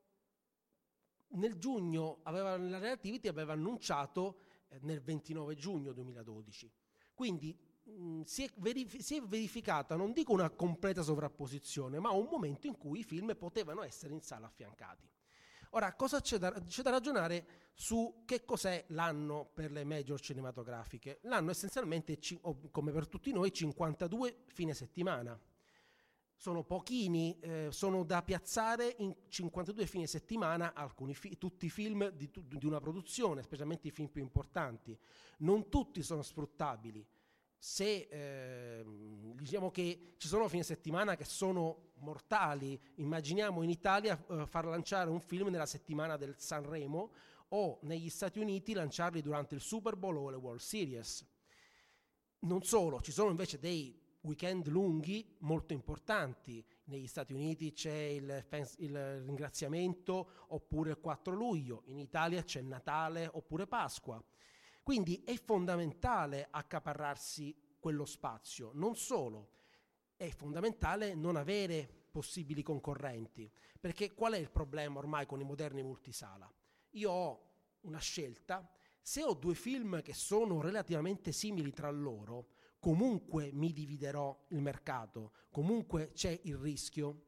Nel giugno aveva, la Relativity aveva annunciato eh, nel 29 giugno 2012. Quindi mm, si, è verif- si, è verificata, non dico una completa sovrapposizione, ma un momento in cui i film potevano essere in sala affiancati. Ora, cosa c'è da, c'è da ragionare su che cos'è l'anno per le major cinematografiche? L'anno essenzialmente, come per tutti noi, 52 fine settimana. Sono pochini, eh, sono da piazzare in 52 fine settimana fi- tutti i film di, di una produzione, specialmente i film più importanti. Non tutti sono sfruttabili se eh, diciamo che ci sono fine settimana che sono mortali, immaginiamo in Italia eh, far lanciare un film nella settimana del Sanremo o negli Stati Uniti lanciarli durante il Super Bowl o le World Series. Non solo, ci sono invece dei weekend lunghi molto importanti. Negli Stati Uniti c'è il, il, ringraziamento oppure il 4 luglio, in Italia c'è Natale oppure Pasqua. Quindi è fondamentale accaparrarsi quello spazio. Non solo, è fondamentale non avere possibili concorrenti, perché qual è il problema ormai con i moderni multisala? Io ho una scelta, se ho due film che sono relativamente simili tra loro, comunque mi dividerò il mercato, comunque c'è il rischio.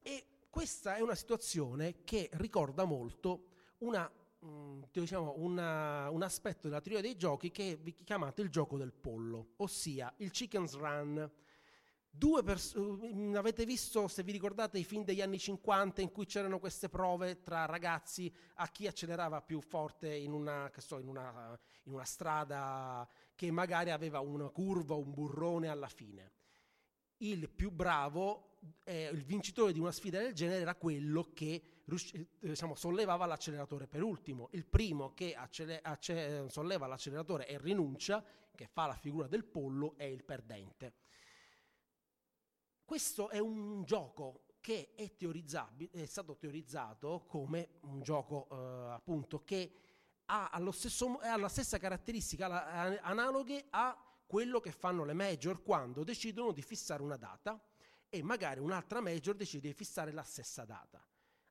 E questa è una situazione che ricorda molto una Mm, diciamo, una, un aspetto della teoria dei giochi che è chiamato il gioco del pollo, ossia il chicken's run. Pers- mm, avete visto, se vi ricordate, i film degli anni 50 in cui c'erano queste prove tra ragazzi a chi accelerava più forte in una, so, in una, in una strada che magari aveva una curva un burrone alla fine. Il più bravo, eh, il vincitore di una sfida del genere era quello che diciamo, sollevava l'acceleratore per ultimo. Il primo che accele- acce- solleva l'acceleratore e rinuncia, che fa la figura del pollo, è il perdente. Questo è un gioco che è, è stato teorizzato come un gioco eh, appunto che ha, stesso, ha, la stessa caratteristica la, analoghe a quello che fanno le major quando decidono di fissare una data e magari un'altra major decide di fissare la stessa data.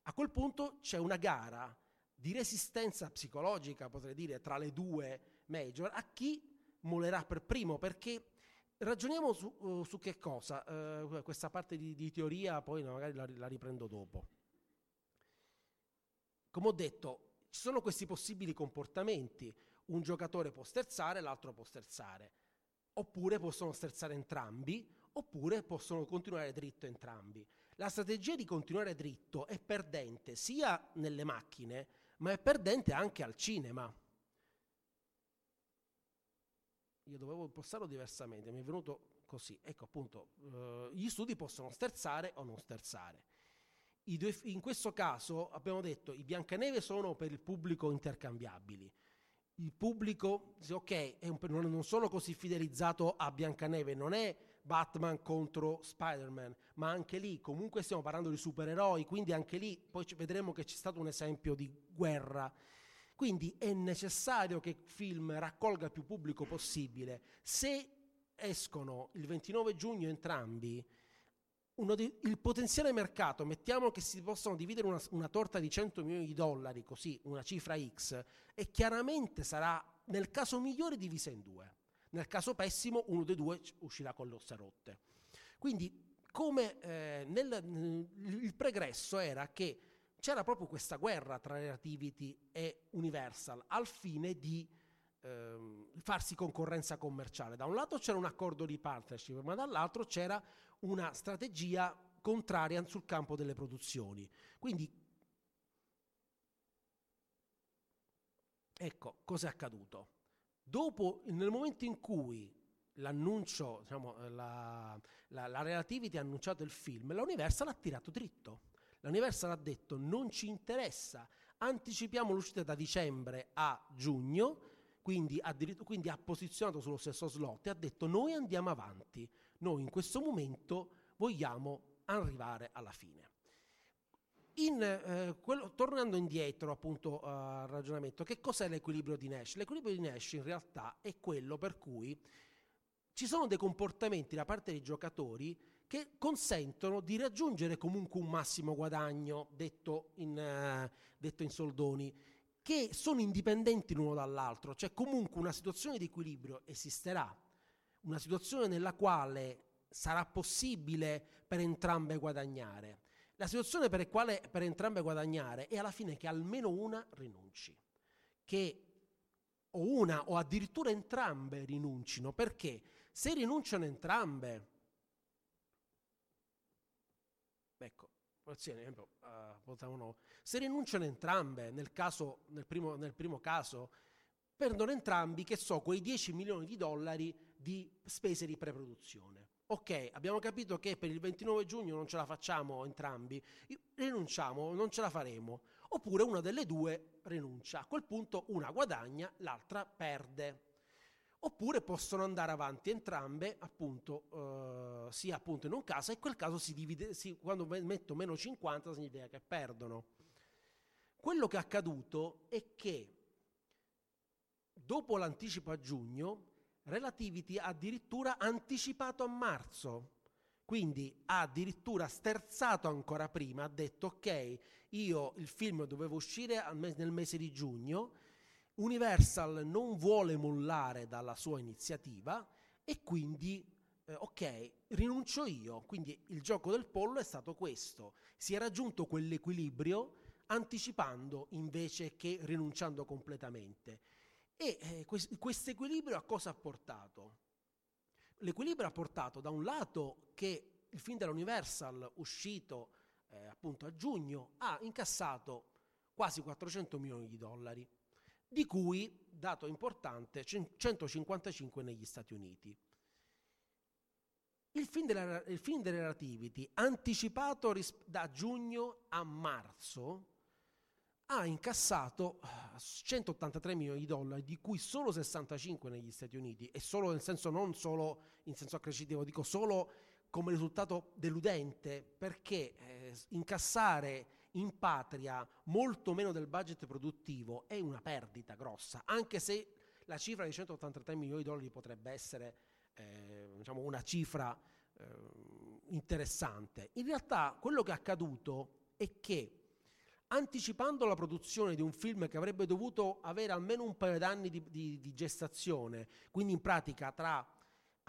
A quel punto c'è una gara di resistenza psicologica, potrei dire, tra le due major, a chi molerà per primo, perché ragioniamo su, uh, su che cosa, uh, questa parte di, di, teoria poi magari la, la riprendo dopo. Come ho detto, ci sono questi possibili comportamenti, un giocatore può sterzare, l'altro può sterzare, oppure possono sterzare entrambi, oppure possono continuare dritto entrambi. La strategia di continuare dritto è perdente sia nelle macchine, ma è perdente anche al cinema. Io dovevo impostarlo diversamente, mi è venuto così. Ecco appunto, eh, gli studi possono sterzare o non sterzare. Due, in questo caso abbiamo detto i Biancaneve sono per il pubblico intercambiabili. Il pubblico, ok, un, non sono così fidelizzato a Biancaneve, non è Batman contro Spider-Man, ma anche lì comunque stiamo parlando di supereroi, quindi anche lì poi vedremo che c'è stato un esempio di guerra. Quindi è necessario che il film raccolga il più pubblico possibile. Se escono il 29 giugno entrambi, di, il potenziale mercato, mettiamo che si possano dividere una, una, torta di 100 milioni di dollari, così una cifra X, e chiaramente sarà nel caso migliore divisa in due. Nel caso pessimo uno dei due uscirà con le ossa rotte. Quindi come eh, nel, il pregresso era che c'era proprio questa guerra tra Relativity e Universal al fine di ehm, farsi concorrenza commerciale. Da un lato c'era un accordo di partnership, ma dall'altro c'era una strategia contraria sul campo delle produzioni. Quindi, ecco, cosa è accaduto? Dopo, nel momento in cui l'annuncio, diciamo, la, la, la Relativity ha annunciato il film, la Universal ha tirato dritto. La Universal ha detto non ci interessa, anticipiamo l'uscita da dicembre a giugno, quindi, quindi ha posizionato sullo stesso slot e ha detto noi andiamo avanti, noi in questo momento vogliamo arrivare alla fine. In, eh, quello, tornando indietro appunto uh, al ragionamento, che cos'è l'equilibrio di Nash? L'equilibrio di Nash in realtà è quello per cui ci sono dei comportamenti da parte dei giocatori che consentono di raggiungere comunque un massimo guadagno, detto in, uh, detto in soldoni, che sono indipendenti l'uno dall'altro, cioè comunque una situazione di equilibrio esisterà, una situazione nella quale sarà possibile per entrambe guadagnare. La situazione per quale per entrambe guadagnare è alla fine che almeno una rinunci, che o una o addirittura entrambe rinuncino, perché se rinunciano entrambe, ecco, esempio, uh, se rinunciano entrambe, nel, caso, nel, primo, nel primo caso, perdono entrambi, che so, quei 10 milioni di dollari di spese di preproduzione. Ok, abbiamo capito che per il 29 giugno non ce la facciamo entrambi, rinunciamo, non ce la faremo. Oppure una delle due rinuncia. A quel punto una guadagna, l'altra perde. Oppure possono andare avanti entrambe, appunto, eh, sia appunto in un caso, e in quel caso si divide, si, quando metto meno 50 significa che perdono. Quello che è accaduto è che dopo l'anticipo a giugno, Relativity ha addirittura anticipato a marzo, quindi ha addirittura sterzato ancora prima, ha detto ok, io il film dovevo uscire nel mese di giugno, Universal non vuole mollare dalla sua iniziativa e quindi eh, ok, rinuncio io. Quindi il gioco del pollo è stato questo, si è raggiunto quell'equilibrio anticipando invece che rinunciando completamente. E eh, questo equilibrio a cosa ha portato? L'equilibrio ha portato da un lato che il film della Universal uscito eh, appunto a giugno ha incassato quasi 400 milioni di dollari, di cui, dato importante, 155 negli Stati Uniti. Il film, della, il film delle Relativity, anticipato ris- da giugno a marzo, ha incassato 183 milioni di dollari, di cui solo 65 negli Stati Uniti, e solo nel senso non solo in senso accrescitivo, dico solo come risultato deludente, perché eh, incassare in patria molto meno del budget produttivo è una perdita grossa, anche se la cifra di 183 milioni di dollari potrebbe essere eh, diciamo una cifra eh, interessante. In realtà quello che è accaduto è che anticipando la produzione di un film che avrebbe dovuto avere almeno un paio d'anni di, di, di gestazione, quindi in pratica tra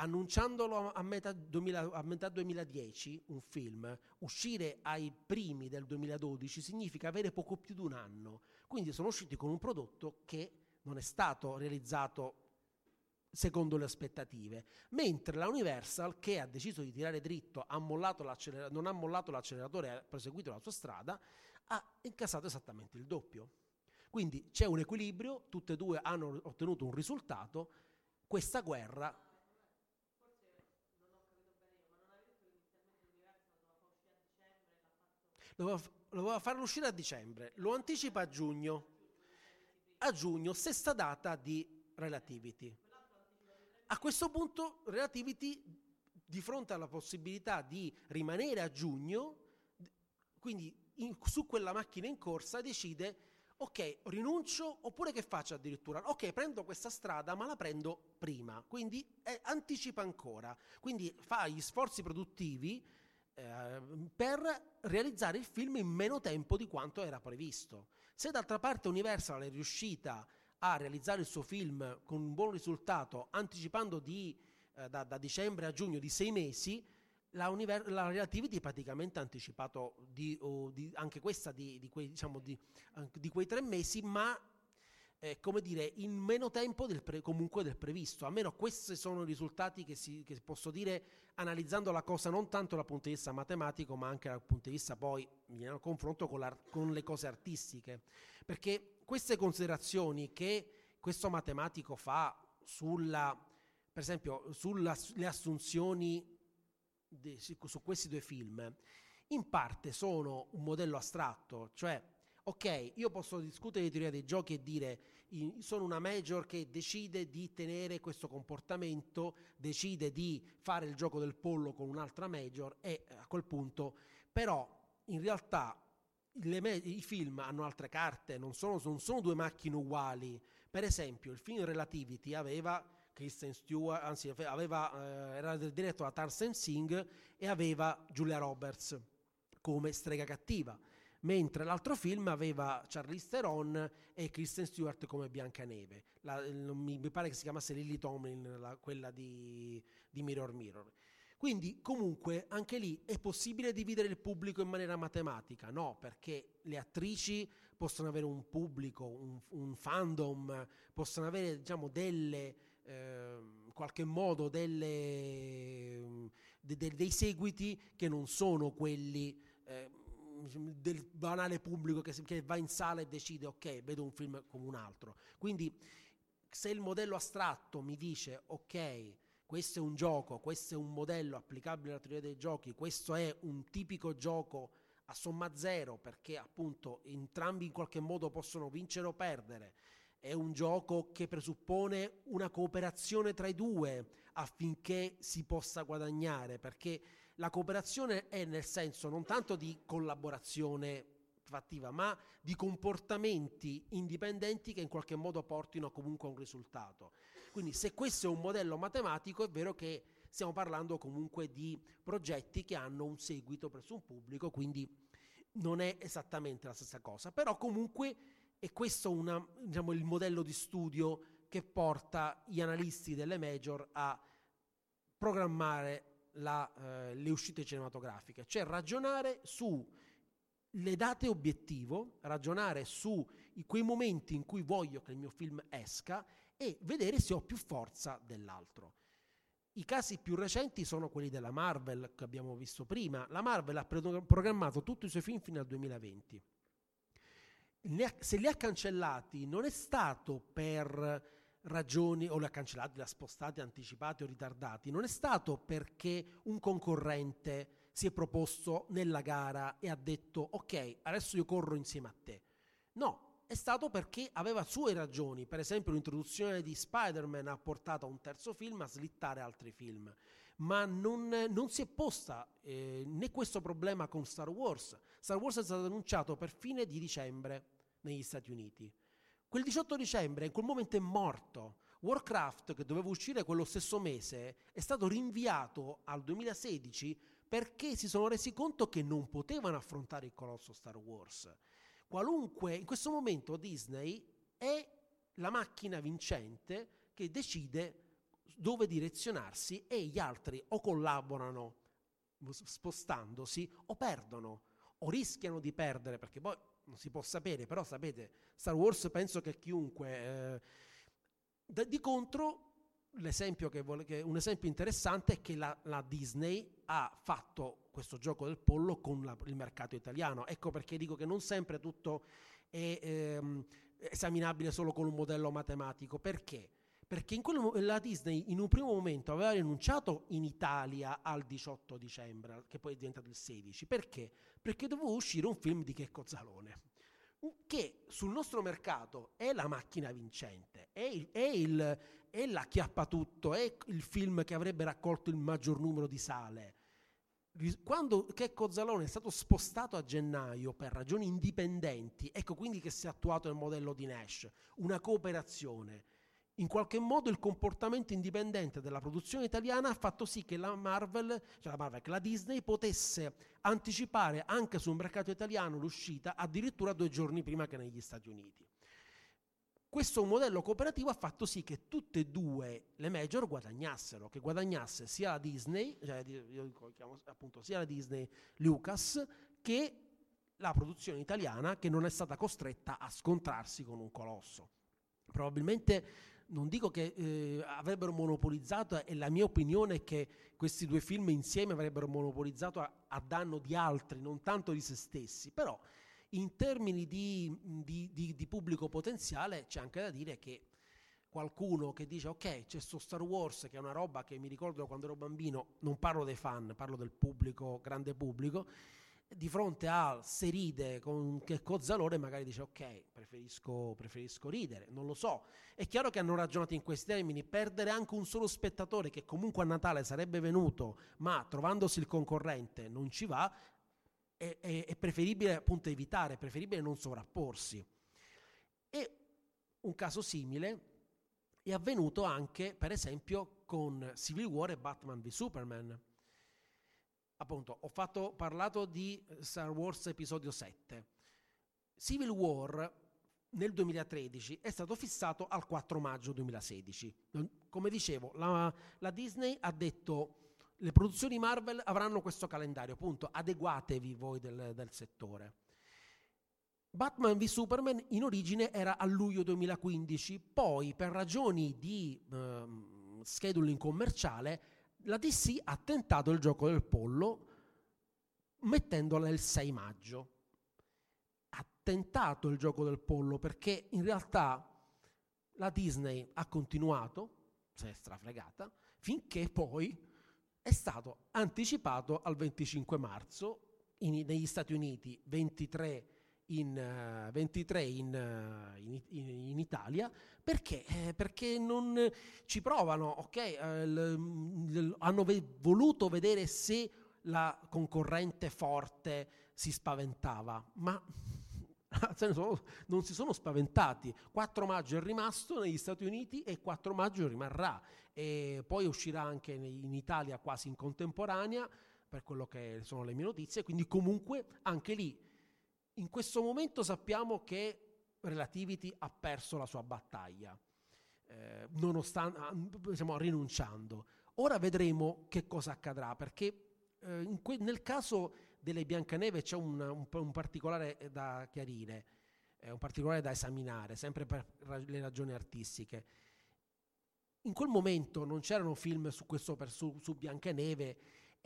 annunciandolo a metà, 2000, a metà, 2010, un film, uscire ai primi del 2012 significa avere poco più di un anno. Quindi sono usciti con un prodotto che non è stato realizzato secondo le aspettative, mentre la Universal, che ha deciso di tirare dritto, ha non ha mollato l'acceleratore ha proseguito la sua strada, ha incassato esattamente il doppio. Quindi c'è un equilibrio, tutte e due hanno ottenuto un risultato, questa guerra... Lo doveva farlo uscire a dicembre, lo anticipa a giugno. A giugno, stessa data di Relativity. A questo punto Relativity, di fronte alla possibilità di rimanere a giugno, quindi in, su quella macchina in corsa decide ok, rinuncio oppure che faccio addirittura? Ok, prendo questa strada ma la prendo prima, quindi eh, anticipa ancora, quindi fa gli sforzi produttivi eh, per realizzare il film in meno tempo di quanto era previsto. Se d'altra parte Universal è riuscita a realizzare il suo film con un buon risultato, anticipando di, eh, da, da dicembre a giugno di sei mesi, la, univer- la Relativity praticamente ha anticipato di, oh, di, anche questa di, di, quei, diciamo di quei tre mesi, ma eh, come dire, in meno tempo del pre- comunque del previsto. Almeno questi sono i risultati che, si, che posso dire analizzando la cosa non tanto dal punto di vista matematico, ma anche dal punto di vista poi in confronto con, con le cose artistiche. Perché queste considerazioni che questo matematico fa sulla, per esempio, sulle assunzioni di, su questi due film, in parte sono un modello astratto, cioè ok, io posso discutere di teoria dei giochi e dire sono una major che decide di tenere questo comportamento, decide di fare il gioco del pollo con un'altra major e a quel punto però in realtà me- i film hanno altre carte, non sono, non sono due macchine uguali. Per esempio, il film Relativity aveva Kristen Stewart, anzi aveva, eh, era diretto da Tarzan Singh e aveva Julia Roberts come strega cattiva mentre l'altro film aveva Charlize Theron e Kristen Stewart come Biancaneve. La, mi, mi, pare che si chiamasse Lily Tomlin, la, quella di, di Mirror Mirror. Quindi comunque anche lì è possibile dividere il pubblico in maniera matematica? No, perché le attrici possono avere un pubblico, un, un fandom, possono avere diciamo delle, in qualche modo delle, de, de, dei seguiti che non sono quelli eh, del banale pubblico che, che, va in sala e decide ok, vedo un film come un altro. Quindi se il modello astratto mi dice ok, questo è un gioco, questo è un modello applicabile alla teoria dei giochi, questo è un tipico gioco a somma zero perché appunto entrambi in qualche modo possono vincere o perdere. È un gioco che presuppone una cooperazione tra i due affinché si possa guadagnare, perché la cooperazione è nel senso non tanto di collaborazione fattiva, ma di comportamenti indipendenti che in qualche modo portino comunque a un risultato. Quindi se questo è un modello matematico è vero che stiamo parlando comunque di progetti che hanno un seguito presso un pubblico, quindi non è esattamente la stessa cosa, però comunque è questo una, diciamo, il modello di studio che porta gli analisti delle major a programmare la, eh, le uscite cinematografiche, cioè ragionare su le date obiettivo, ragionare su quei momenti in cui voglio che il mio film esca e vedere se ho più forza dell'altro. I casi più recenti sono quelli della Marvel che abbiamo visto prima. La Marvel ha programmato tutti i suoi film fino al 2020. Se li ha cancellati non è stato per ragioni o li ha cancellati, li ha spostati, anticipati o ritardati, non è stato perché un concorrente si è proposto nella gara e ha detto ok, adesso io corro insieme a te. No, è stato perché aveva sue ragioni, per esempio l'introduzione di Spider-Man ha portato a un terzo film a slittare altri film, ma non, non si è posta eh, né questo problema con Star Wars. Star Wars è stato annunciato per fine di dicembre negli Stati Uniti. Quel 18 dicembre in quel momento è morto. Warcraft, che doveva uscire quello stesso mese, è stato rinviato al 2016 perché si sono resi conto che non potevano affrontare il colosso Star Wars. Qualunque, in questo momento Disney è la macchina vincente che decide dove direzionarsi e gli altri o collaborano spostandosi o perdono o rischiano di perdere perché poi non si può sapere, però sapete, Star Wars penso che chiunque... Eh, di contro, l'esempio che vuole, che un esempio interessante è che la, la, Disney ha fatto questo gioco del pollo con la, il mercato italiano. Ecco perché dico che non sempre tutto è ehm, esaminabile solo con un modello matematico. Perché? Perché in quello, la Disney in un primo momento aveva rinunciato in Italia al 18 dicembre, che poi è diventato il 16. Perché? Perché doveva uscire un film di Checco Zalone, che sul nostro mercato è la macchina vincente, è, il, è, il, è la chiappatutto, è il film che avrebbe raccolto il maggior numero di sale. Quando Checco Zalone è stato spostato a gennaio per ragioni indipendenti, ecco quindi che si è attuato il modello di Nash, una cooperazione in qualche modo il comportamento indipendente della produzione italiana ha fatto sì che la Marvel, cioè la, Marvel, che la Disney potesse anticipare anche sul mercato italiano l'uscita addirittura due giorni prima che negli Stati Uniti. questo modello cooperativo ha fatto sì che tutte e due le major guadagnassero, che guadagnasse sia la Disney, cioè io chiamo appunto sia la Disney Lucas, che la produzione italiana che non è stata costretta a scontrarsi con un colosso. Probabilmente non dico che eh, avrebbero monopolizzato, e la mia opinione è che questi due film insieme avrebbero monopolizzato a, a danno di altri, non tanto di se stessi, però in termini di, di, di, di, pubblico potenziale c'è anche da dire che qualcuno che dice ok c'è sto Star Wars che è una roba che mi ricordo quando ero bambino, non parlo dei fan, parlo del pubblico, grande pubblico, di fronte a se ride con che cozzalore magari dice ok preferisco, preferisco ridere non lo so. È chiaro che hanno ragionato in questi termini. Perdere anche un solo spettatore che comunque a Natale sarebbe venuto ma trovandosi il concorrente non ci va è, è, è preferibile appunto evitare è preferibile non sovrapporsi. E un caso simile è avvenuto anche per esempio con Civil War e Batman v Superman appunto, ho fatto, parlato di eh, Star Wars episodio 7. Civil War nel 2013 è stato fissato al 4 maggio 2016. Come dicevo, la, la Disney ha detto le produzioni Marvel avranno questo calendario, appunto, adeguatevi voi del, del settore. Batman v Superman in origine era a luglio 2015, poi per ragioni di eh, scheduling commerciale la DC ha tentato il gioco del pollo mettendola il 6 maggio. Ha tentato il gioco del pollo perché in realtà la Disney ha continuato, si è strafregata, finché poi è stato anticipato al 25 marzo in, negli Stati Uniti, 23 in, uh, 23 in, uh, in, in, Italia perché? Eh, perché non ci provano, ok? Eh, l, l, hanno ve- voluto vedere se la concorrente forte si spaventava, ma non si sono spaventati. 4 maggio è rimasto negli Stati Uniti e 4 maggio rimarrà e poi uscirà anche in Italia quasi in contemporanea per quello che sono le mie notizie, quindi comunque anche lì in questo momento sappiamo che Relativity ha perso la sua battaglia, eh, nonostante diciamo, rinunciando. Ora vedremo che cosa accadrà, perché eh, que- nel caso delle Biancaneve c'è un, un, un particolare da chiarire, eh, un particolare da esaminare, sempre per ra- le ragioni artistiche. In quel momento non c'erano film su questo per, su, su Biancaneve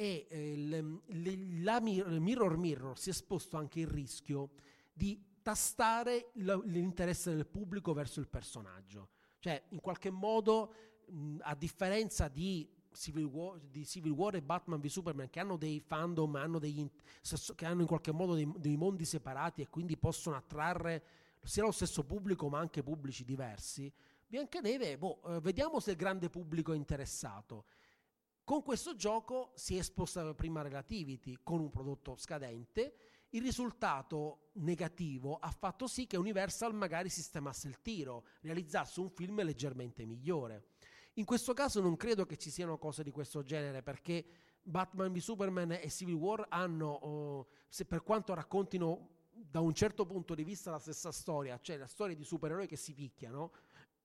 e eh, le, le, la Mirror Mirror si è esposto anche il rischio di tastare l'interesse del pubblico verso il personaggio. Cioè, in qualche modo, mh, a differenza di Civil, War, di Civil War e Batman v Superman, che hanno dei fandom, hanno degli, che hanno in qualche modo dei, dei mondi separati e quindi possono attrarre sia lo stesso pubblico ma anche pubblici diversi, Biancaneve, boh, eh, vediamo se il grande pubblico è interessato. Con questo gioco si è esposta la prima Relativity con un prodotto scadente. Il risultato negativo ha fatto sì che Universal magari sistemasse il tiro, realizzasse un film leggermente migliore. In questo caso non credo che ci siano cose di questo genere perché Batman v Superman e Civil War hanno, se per quanto raccontino da un certo punto di vista la stessa storia, cioè la storia di supereroi che si picchiano,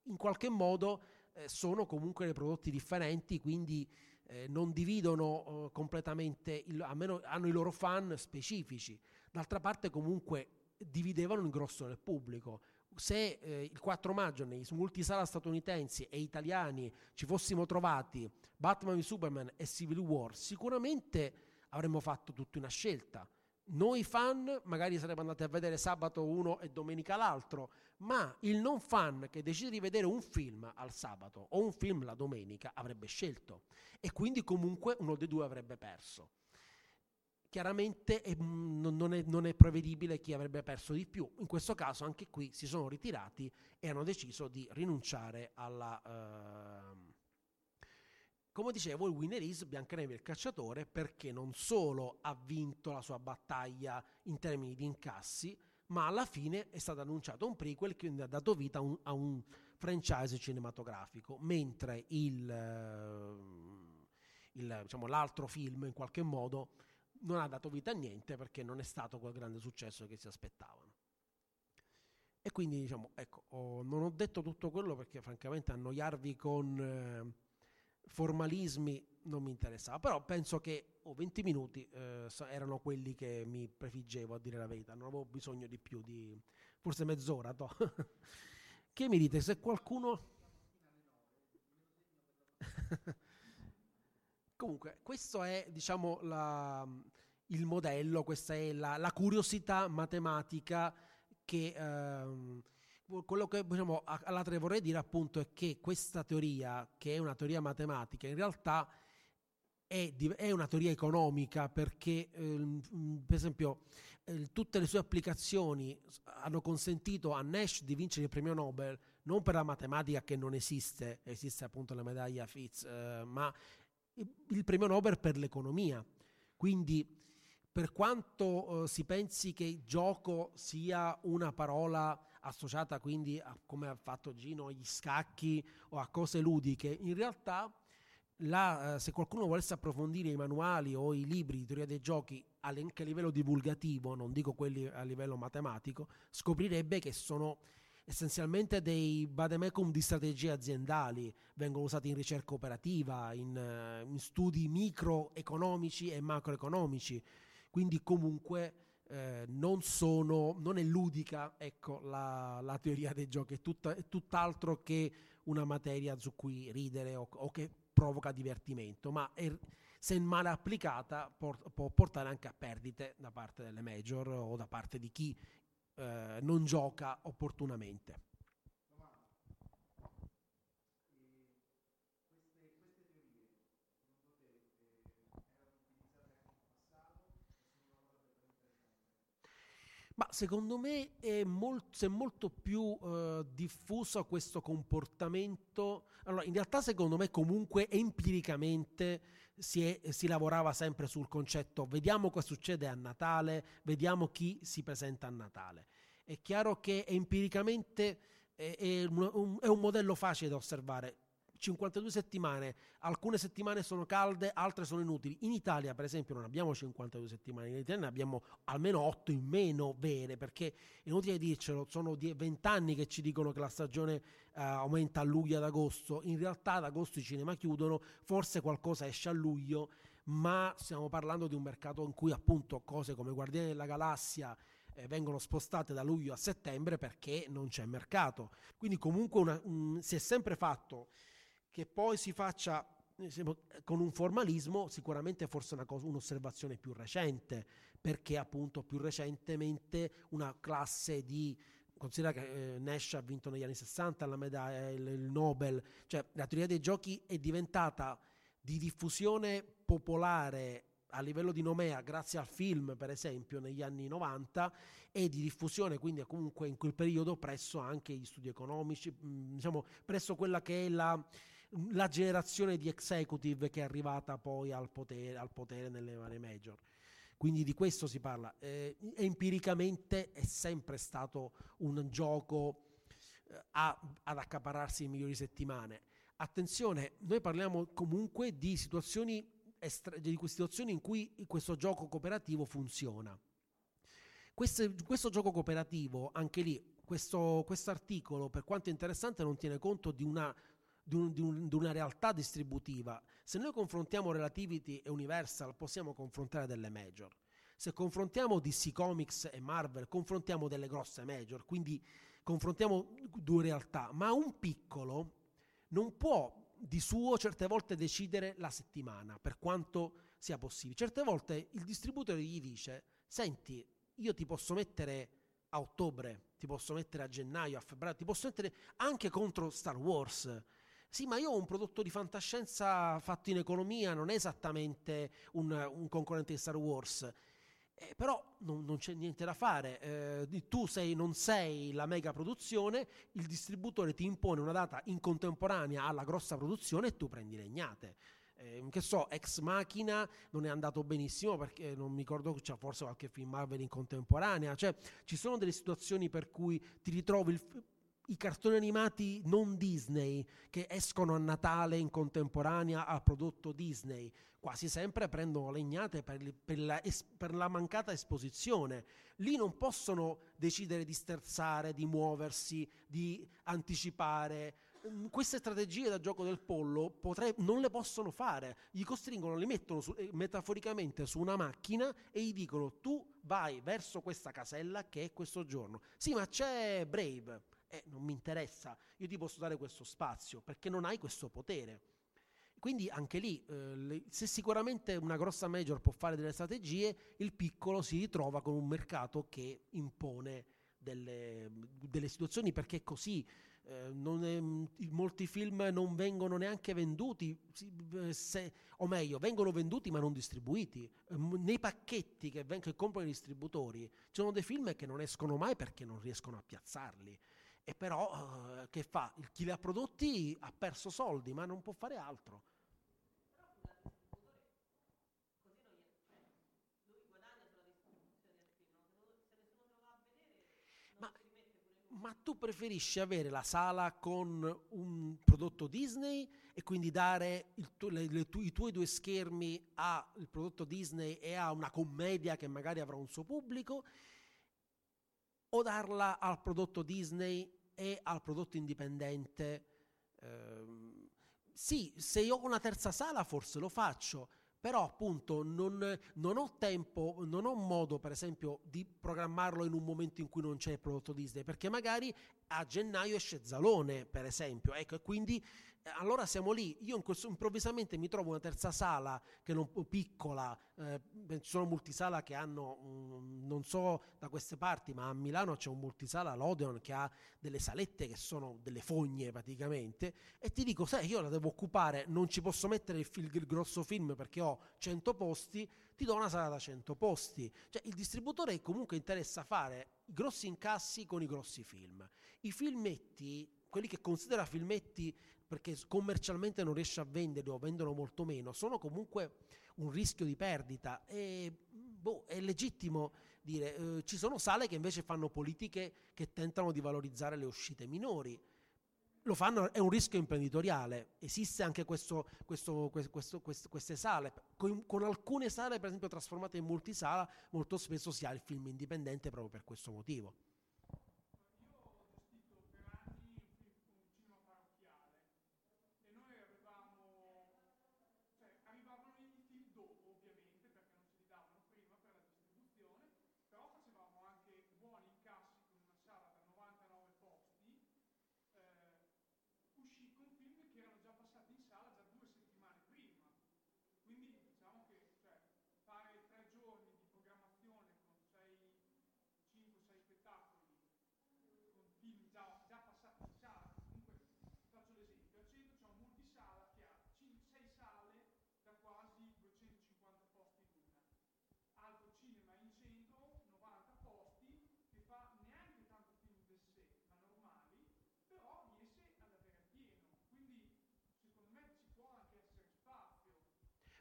in qualche modo eh, sono comunque dei prodotti differenti, quindi eh, non dividono eh, completamente, il, almeno hanno i loro fan specifici. D'altra parte comunque dividevano il grosso del pubblico. Se eh, il 4 maggio nei multisala statunitensi e italiani ci fossimo trovati Batman v Superman e Civil War, sicuramente avremmo fatto tutta una scelta. Noi fan magari saremmo andati a vedere sabato uno e domenica l'altro, ma il non fan che decide di vedere un film al sabato o un film la domenica avrebbe scelto e quindi comunque uno dei due avrebbe perso. Chiaramente mm, non, è, non, è, prevedibile chi avrebbe perso di più. In questo caso anche qui si sono ritirati e hanno deciso di rinunciare alla... Uh, come dicevo, il winner is Biancaneve il cacciatore perché non solo ha vinto la sua battaglia in termini di incassi, ma alla fine è stato annunciato un prequel che ha dato vita a un, a un franchise cinematografico, mentre il, il, diciamo, l'altro film in qualche modo non ha dato vita a niente perché non è stato quel grande successo che si aspettavano. E quindi diciamo, ecco, ho, non ho detto tutto quello perché francamente annoiarvi con eh, formalismi non mi interessava, però penso che oh, 20 minuti eh, erano quelli che mi prefiggevo a dire la verità, non avevo bisogno di più, di forse mezz'ora. To. che mi dite se qualcuno... Comunque, questo è diciamo la, il modello, questa è la, la curiosità matematica che ehm, quello che diciamo, all'altra vorrei dire appunto è che questa teoria, che è una teoria matematica, in realtà è, è una teoria economica perché ehm, per esempio eh, tutte le sue applicazioni hanno consentito a Nash di vincere il premio Nobel non per la matematica che non esiste, esiste appunto la medaglia Fitz, eh, ma il premio Nobel per l'economia. Quindi per quanto eh, si pensi che gioco sia una parola associata quindi a come ha fatto Gino agli scacchi o a cose ludiche, in realtà la, eh, se qualcuno volesse approfondire i manuali o i libri di teoria dei giochi anche a livello divulgativo, non dico quelli a livello matematico, scoprirebbe che sono essenzialmente dei bademecum di strategie aziendali, vengono usati in ricerca operativa, in, eh, in studi microeconomici e macroeconomici, quindi comunque eh, non, sono, non è ludica ecco, la, la, teoria dei giochi, è, tutta, è, tutt'altro che una materia su cui ridere o, o che provoca divertimento, ma è, se male applicata por, può portare anche a perdite da parte delle major o da parte di chi eh, non gioca opportunamente. Ma secondo me è molt, se è molto più eh, diffuso questo comportamento. Allora, in realtà, secondo me, comunque empiricamente si, è, si, lavorava sempre sul concetto: vediamo cosa succede a Natale, vediamo chi si presenta a Natale. È chiaro che empiricamente è, è, un, è un modello facile da osservare 52 settimane, alcune settimane sono calde, altre sono inutili. In Italia, per esempio, non abbiamo 52 settimane, in Italia ne abbiamo almeno 8 in meno vere, perché è inutile dircelo, sono 20 anni che ci dicono che la stagione eh, aumenta a luglio ad agosto, in realtà ad agosto i cinema chiudono, forse qualcosa esce a luglio, ma stiamo parlando di un mercato in cui appunto cose come Guardiani della Galassia eh, vengono spostate da luglio a settembre perché non c'è mercato. Quindi comunque una, un, si è sempre fatto che poi si faccia con un formalismo, sicuramente forse una cosa, un'osservazione più recente, perché appunto più recentemente una classe di considera che eh, Nash ha vinto negli anni 60 la medaglia, il, il, Nobel, cioè la teoria dei giochi è diventata di diffusione popolare a livello di nomea grazie al film per esempio negli anni 90 e di diffusione quindi comunque in quel periodo presso anche gli studi economici, mh, diciamo presso quella che è la la generazione di executive che è arrivata poi al potere, al potere nelle varie major. Quindi di questo si parla. Eh, empiricamente è sempre stato un gioco eh, a, ad accaparrarsi le migliori settimane. Attenzione, noi parliamo comunque di situazioni, estra- di situazioni in cui questo gioco cooperativo funziona. Questo, questo gioco cooperativo, anche lì, questo articolo, per quanto interessante, non tiene conto di una di, un, di, un, di, una realtà distributiva. Se noi confrontiamo Relativity e Universal, possiamo confrontare delle major. Se confrontiamo DC Comics e Marvel, confrontiamo delle grosse major, quindi confrontiamo due realtà, ma un piccolo non può di suo certe volte decidere la settimana, per quanto sia possibile. Certe volte il distributore gli dice, senti, io ti posso mettere a ottobre, ti posso mettere a gennaio, a febbraio, ti posso mettere anche contro Star Wars, sì, ma io ho un prodotto di fantascienza fatto in economia, non è esattamente un, un concorrente di Star Wars. Eh, però non, non, c'è niente da fare, eh, tu sei, non sei la mega produzione, il distributore ti impone una data in contemporanea alla grossa produzione e tu prendi legnate. Eh, che so, Ex Machina non è andato benissimo perché non mi ricordo, c'è forse qualche film Marvel in contemporanea, cioè ci sono delle situazioni per cui ti ritrovi il, i cartoni animati non Disney che escono a Natale in contemporanea al prodotto Disney quasi sempre prendono legnate per, per, la, per, la, mancata esposizione. Lì non possono decidere di sterzare, di muoversi, di anticipare. Mm, queste strategie da gioco del pollo potrei, non le possono fare. Gli costringono, li mettono su, eh, metaforicamente su una macchina e gli dicono tu vai verso questa casella che è questo giorno. Sì, ma c'è Brave eh, non mi interessa, io ti posso dare questo spazio perché non hai questo potere. Quindi anche lì, eh, se sicuramente una grossa major può fare delle strategie, il piccolo si ritrova con un mercato che impone delle, delle situazioni perché è così. Eh, è, molti film non vengono neanche venduti, se, o meglio, vengono venduti ma non distribuiti. Eh, nei pacchetti che, ven- che comprano i distributori ci sono dei film che non escono mai perché non riescono a piazzarli. E però eh, che fa? Chi li ha prodotti ha perso soldi, ma non può fare altro. Ma, ma tu preferisci avere la sala con un prodotto Disney e quindi dare tu, le, le, tu, i tuoi due schermi al prodotto Disney e a una commedia che magari avrà un suo pubblico o darla al prodotto Disney e al prodotto indipendente. Eh, sì, se io ho una terza sala forse lo faccio, però appunto non, non, ho tempo, non ho modo per esempio di programmarlo in un momento in cui non c'è il prodotto Disney, perché magari a gennaio esce Zalone per esempio, ecco, e quindi allora siamo lì, io questo, improvvisamente mi trovo una terza sala che non piccola, eh, ci sono multisala che hanno, um, non so da queste parti, ma a Milano c'è un multisala, l'Odeon, che ha delle salette che sono delle fogne praticamente, e ti dico, sai, io la devo occupare, non ci posso mettere il, fil, il grosso film perché ho 100 posti, ti do una sala da 100 posti. Cioè il distributore comunque interessa fare i grossi incassi con i grossi film. I filmetti quelli che considera filmetti perché commercialmente non riesce a venderli o vendono molto meno, sono comunque un rischio di perdita e boh, è legittimo dire, eh, ci sono sale che invece fanno politiche che tentano di valorizzare le uscite minori. Lo fanno, è un rischio imprenditoriale. Esiste anche questo, questo, questo, queste sale. Con, con, alcune sale, per esempio, trasformate in multisala, molto spesso si ha il film indipendente proprio per questo motivo.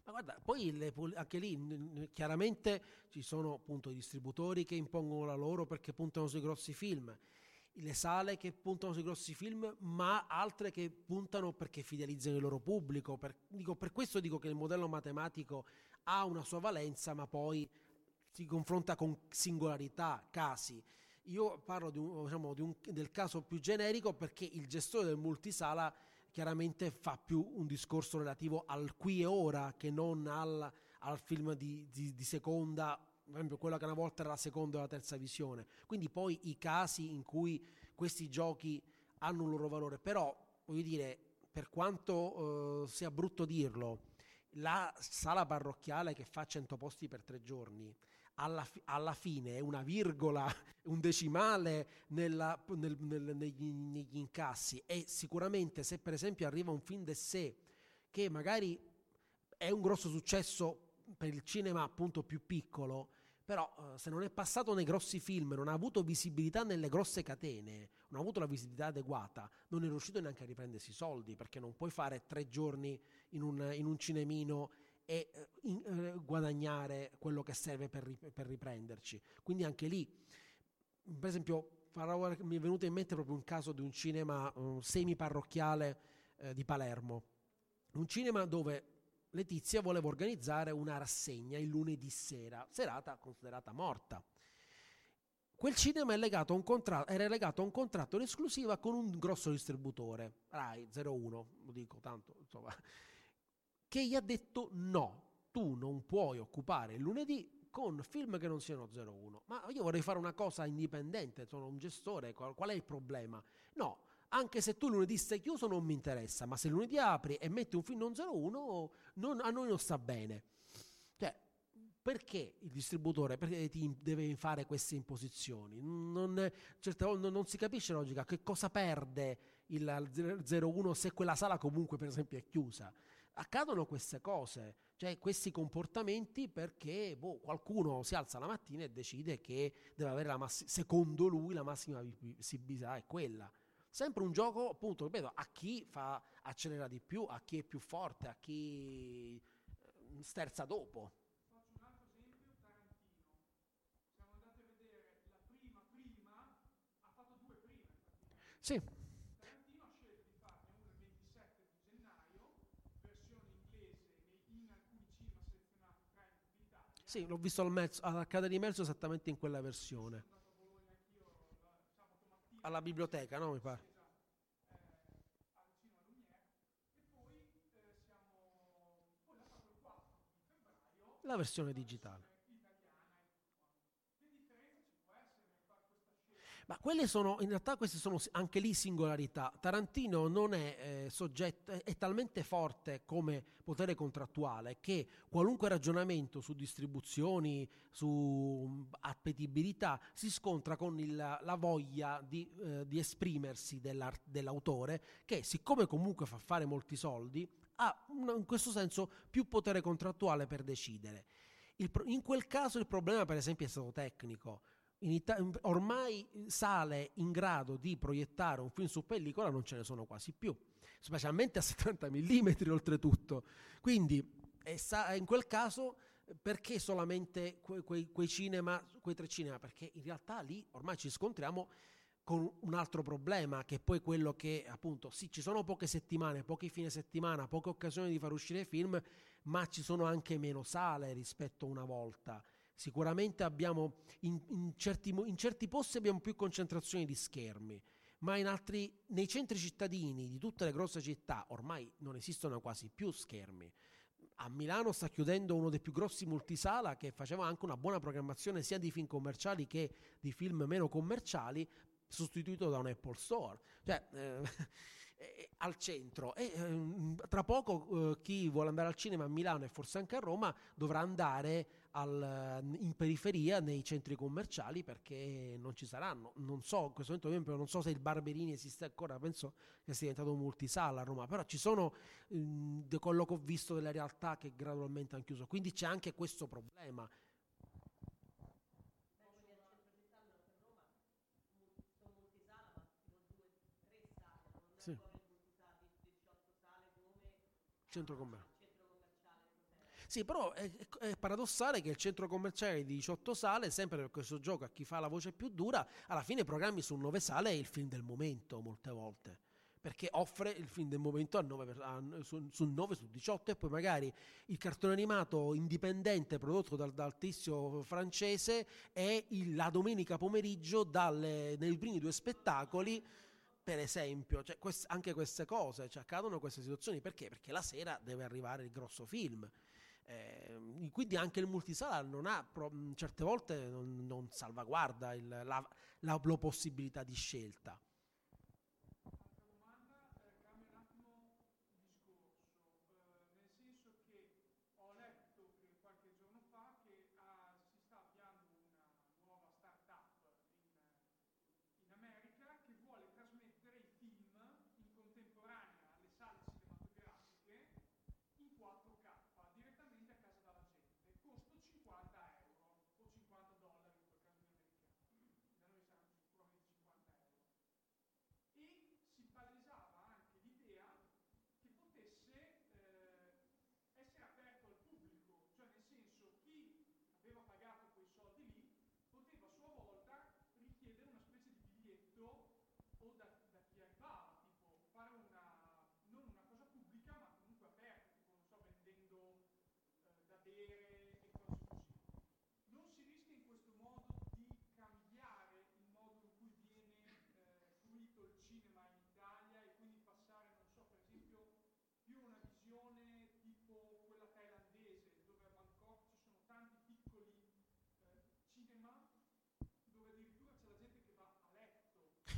Ma guarda, poi le, anche lì chiaramente ci sono appunto i distributori che impongono la loro perché puntano sui grossi film, le sale che puntano sui grossi film, ma altre che puntano perché fidelizzano il loro pubblico. Per, dico, per questo dico che il modello matematico ha una sua valenza, ma poi si confronta con singolarità, casi. Io parlo di un, diciamo, di un, del caso più generico perché il gestore del multisala chiaramente fa più un discorso relativo al qui e ora che non al, al film di, di, di seconda, per esempio quella che una volta era la seconda o la terza visione. Quindi poi i casi in cui questi giochi hanno un loro valore, però voglio dire, per quanto uh, sia brutto dirlo, la sala parrocchiale che fa 100 posti per tre giorni alla, alla fine è una virgola, un decimale nella, nel, nel, negli, negli, incassi. E sicuramente se per esempio arriva un film de sé che magari è un grosso successo per il cinema appunto più piccolo, però eh, se non è passato nei grossi film, non ha avuto visibilità nelle grosse catene, non ha avuto la visibilità adeguata, non è riuscito neanche a riprendersi i soldi, perché non puoi fare tre giorni in un, in un cinemino e eh, in, eh, guadagnare quello che serve per, per, riprenderci. Quindi anche lì, per esempio, mi è venuto in mente proprio un caso di un cinema uh, semi-parrocchiale eh, di Palermo. Un cinema dove Letizia voleva organizzare una rassegna il lunedì sera, serata considerata morta. Quel cinema contratto, era legato a un contratto in esclusiva con un grosso distributore, Rai 01, lo dico tanto, insomma, che gli ha detto no, tu non puoi occupare il lunedì con film che non siano 01. Ma io vorrei fare una cosa indipendente, sono un gestore, qual, qual è il problema? No, anche se tu lunedì sei chiuso non mi interessa, ma se lunedì apri e metti un film non 01, non, a noi non sta bene. Cioè, perché il distributore perché ti deve fare queste imposizioni? Non, certe volte non, si capisce la logica, che cosa perde il 01 se quella sala comunque per esempio è chiusa? Accadono queste cose cioè questi comportamenti perché boh, qualcuno si alza la mattina e decide che deve avere la massima, secondo lui la massima visibilità è quella. Sempre un gioco, appunto, ripeto, a chi fa, accelera di più, a chi è più forte, a chi eh, sterza dopo. Faccio un altro esempio, Tarantino. Siamo andati a vedere la prima prima, ha fatto due prime. Sì. Sì, l'ho visto al mezzo, all'Arcade di Mezzo esattamente in quella versione. Alla biblioteca, no? Mi pare. La versione digitale. Ma quelle sono, in realtà queste sono anche lì singolarità. Tarantino non è eh, soggetto, è, è, talmente forte come potere contrattuale che qualunque ragionamento su distribuzioni, su appetibilità, si scontra con il, la voglia di, eh, di esprimersi dell'autore che siccome comunque fa fare molti soldi, ha in questo senso più potere contrattuale per decidere. Il, in quel caso il problema per esempio è stato tecnico Ita- ormai sale in grado di proiettare un film su pellicola non ce ne sono quasi più, specialmente a 70 mm oltretutto. Quindi sa- in quel caso perché solamente que- quei-, quei cinema, quei tre cinema? Perché in realtà lì ormai ci scontriamo con un altro problema che è poi quello che appunto sì ci sono poche settimane, pochi fine settimana, poche occasioni di far uscire film, ma ci sono anche meno sale rispetto a una volta. Sicuramente abbiamo in, in, certi, in certi posti abbiamo più concentrazioni di schermi, ma altri, nei centri cittadini di tutte le grosse città ormai non esistono quasi più schermi. A Milano sta chiudendo uno dei più grossi multisala che faceva anche una buona programmazione sia di film commerciali che di film meno commerciali, sostituito da un Apple Store. Cioè, eh, al centro e eh, tra poco eh, chi vuole andare al cinema a Milano e forse anche a Roma dovrà andare al, in periferia nei centri commerciali perché non ci saranno non so in questo momento esempio, non so se il Barberini esiste ancora penso che sia diventato un multisala a Roma però ci sono mh, da quello che ho visto delle realtà che gradualmente hanno chiuso quindi c'è anche questo problema Sì. Centro commerciale. Sì, però è, è, paradossale che il centro commerciale di 18 sale, sempre per questo gioco a chi fa la voce più dura, alla fine programmi su 9 sale il film del momento molte volte. Perché offre il film del momento a 9, a, su, su 9 su 18 e poi magari il cartone animato indipendente prodotto dal, dal tizio francese è il, la domenica pomeriggio dalle, nei primi due spettacoli per esempio, cioè, quest- anche queste cose, cioè, accadono queste situazioni perché? Perché la sera deve arrivare il grosso film. Eh, quindi anche il multisala non ha, certe volte non, non salvaguarda il, la, la, la possibilità di scelta.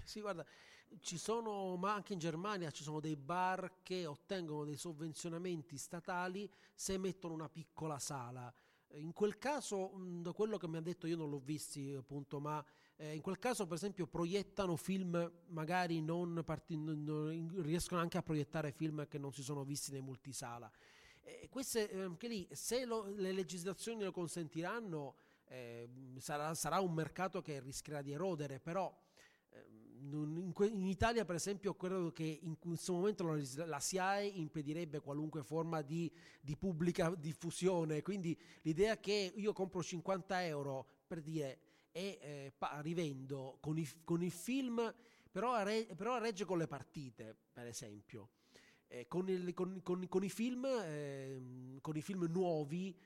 Sì, guarda, ci sono, ma anche in Germania ci sono dei bar che ottengono dei sovvenzionamenti statali se mettono una piccola sala. In quel caso, mh, da quello che mi ha detto, io non l'ho visti appunto, ma eh, in quel caso per esempio proiettano film magari non, parti- non- riescono anche a proiettare film che non si sono visti nei multisala. E queste, anche lì, se lo- le legislazioni lo consentiranno, eh, sarà, sarà un mercato che rischierà di erodere, però ehm, in, Italia, per esempio, credo che in questo momento la, SIAE impedirebbe qualunque forma di, di pubblica diffusione. Quindi l'idea che io compro 50 euro per dire e eh, pa- rivendo con i, con i film, però, re- però regge con le partite, per esempio. Eh, con, il- con- con- i film, ehm, con i film nuovi,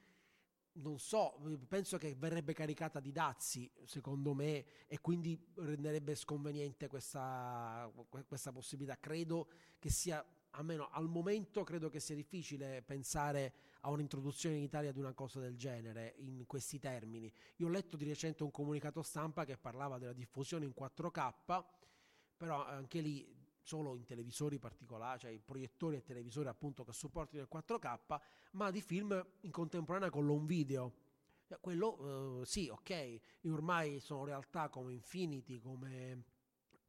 non so, penso che verrebbe caricata di dazi, secondo me, e quindi renderebbe sconveniente questa, que- questa possibilità. Credo che sia, almeno al momento, credo che sia difficile pensare a un'introduzione in Italia di una cosa del genere in questi termini. Io ho letto di recente un comunicato stampa che parlava della diffusione in 4K, però anche lì solo in televisori particolari, cioè proiettori e televisori appunto che supportino il 4K, ma di film in contemporanea con l'home video. Eh, Quello eh, sì, ok, ormai sono realtà come Infinity, come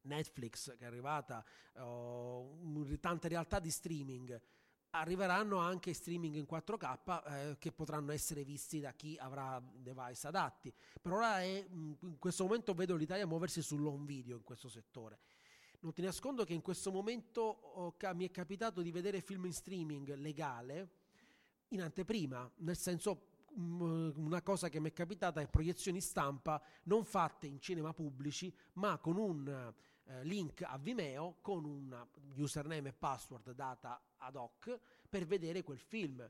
Netflix che è arrivata, un- tante realtà di streaming. Arriveranno anche streaming in 4K eh, che potranno essere visti da chi avrà device adatti. Per ora è, mh, in questo momento vedo l'Italia muoversi sull'home video in questo settore. Non ti nascondo che in questo momento ho ca- mi è capitato di vedere film in streaming legale in anteprima, nel senso mh, una cosa che mi è capitata è proiezioni stampa non fatte in cinema pubblici, ma con un eh, link a Vimeo con un username e password data ad hoc per vedere quel film.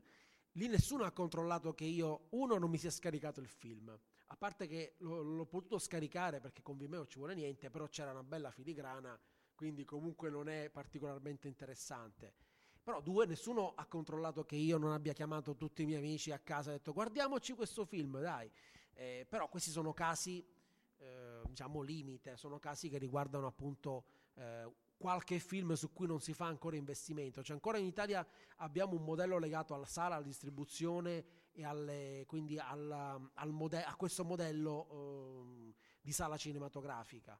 Lì nessuno ha controllato che io, uno, non mi sia scaricato il film. A parte che l'ho, l'ho potuto scaricare perché con Vimeo ci vuole niente, però c'era una bella filigrana, quindi comunque non è particolarmente interessante. Però due, nessuno ha controllato che io non abbia chiamato tutti i miei amici a casa e detto guardiamoci questo film, dai. Eh, però questi sono casi, eh, diciamo, limite, sono casi che riguardano appunto eh, qualche film su cui non si fa ancora investimento. Cioè ancora in Italia abbiamo un modello legato alla sala, alla distribuzione e alle, quindi alla- al mode- a questo modello ehm, di sala cinematografica.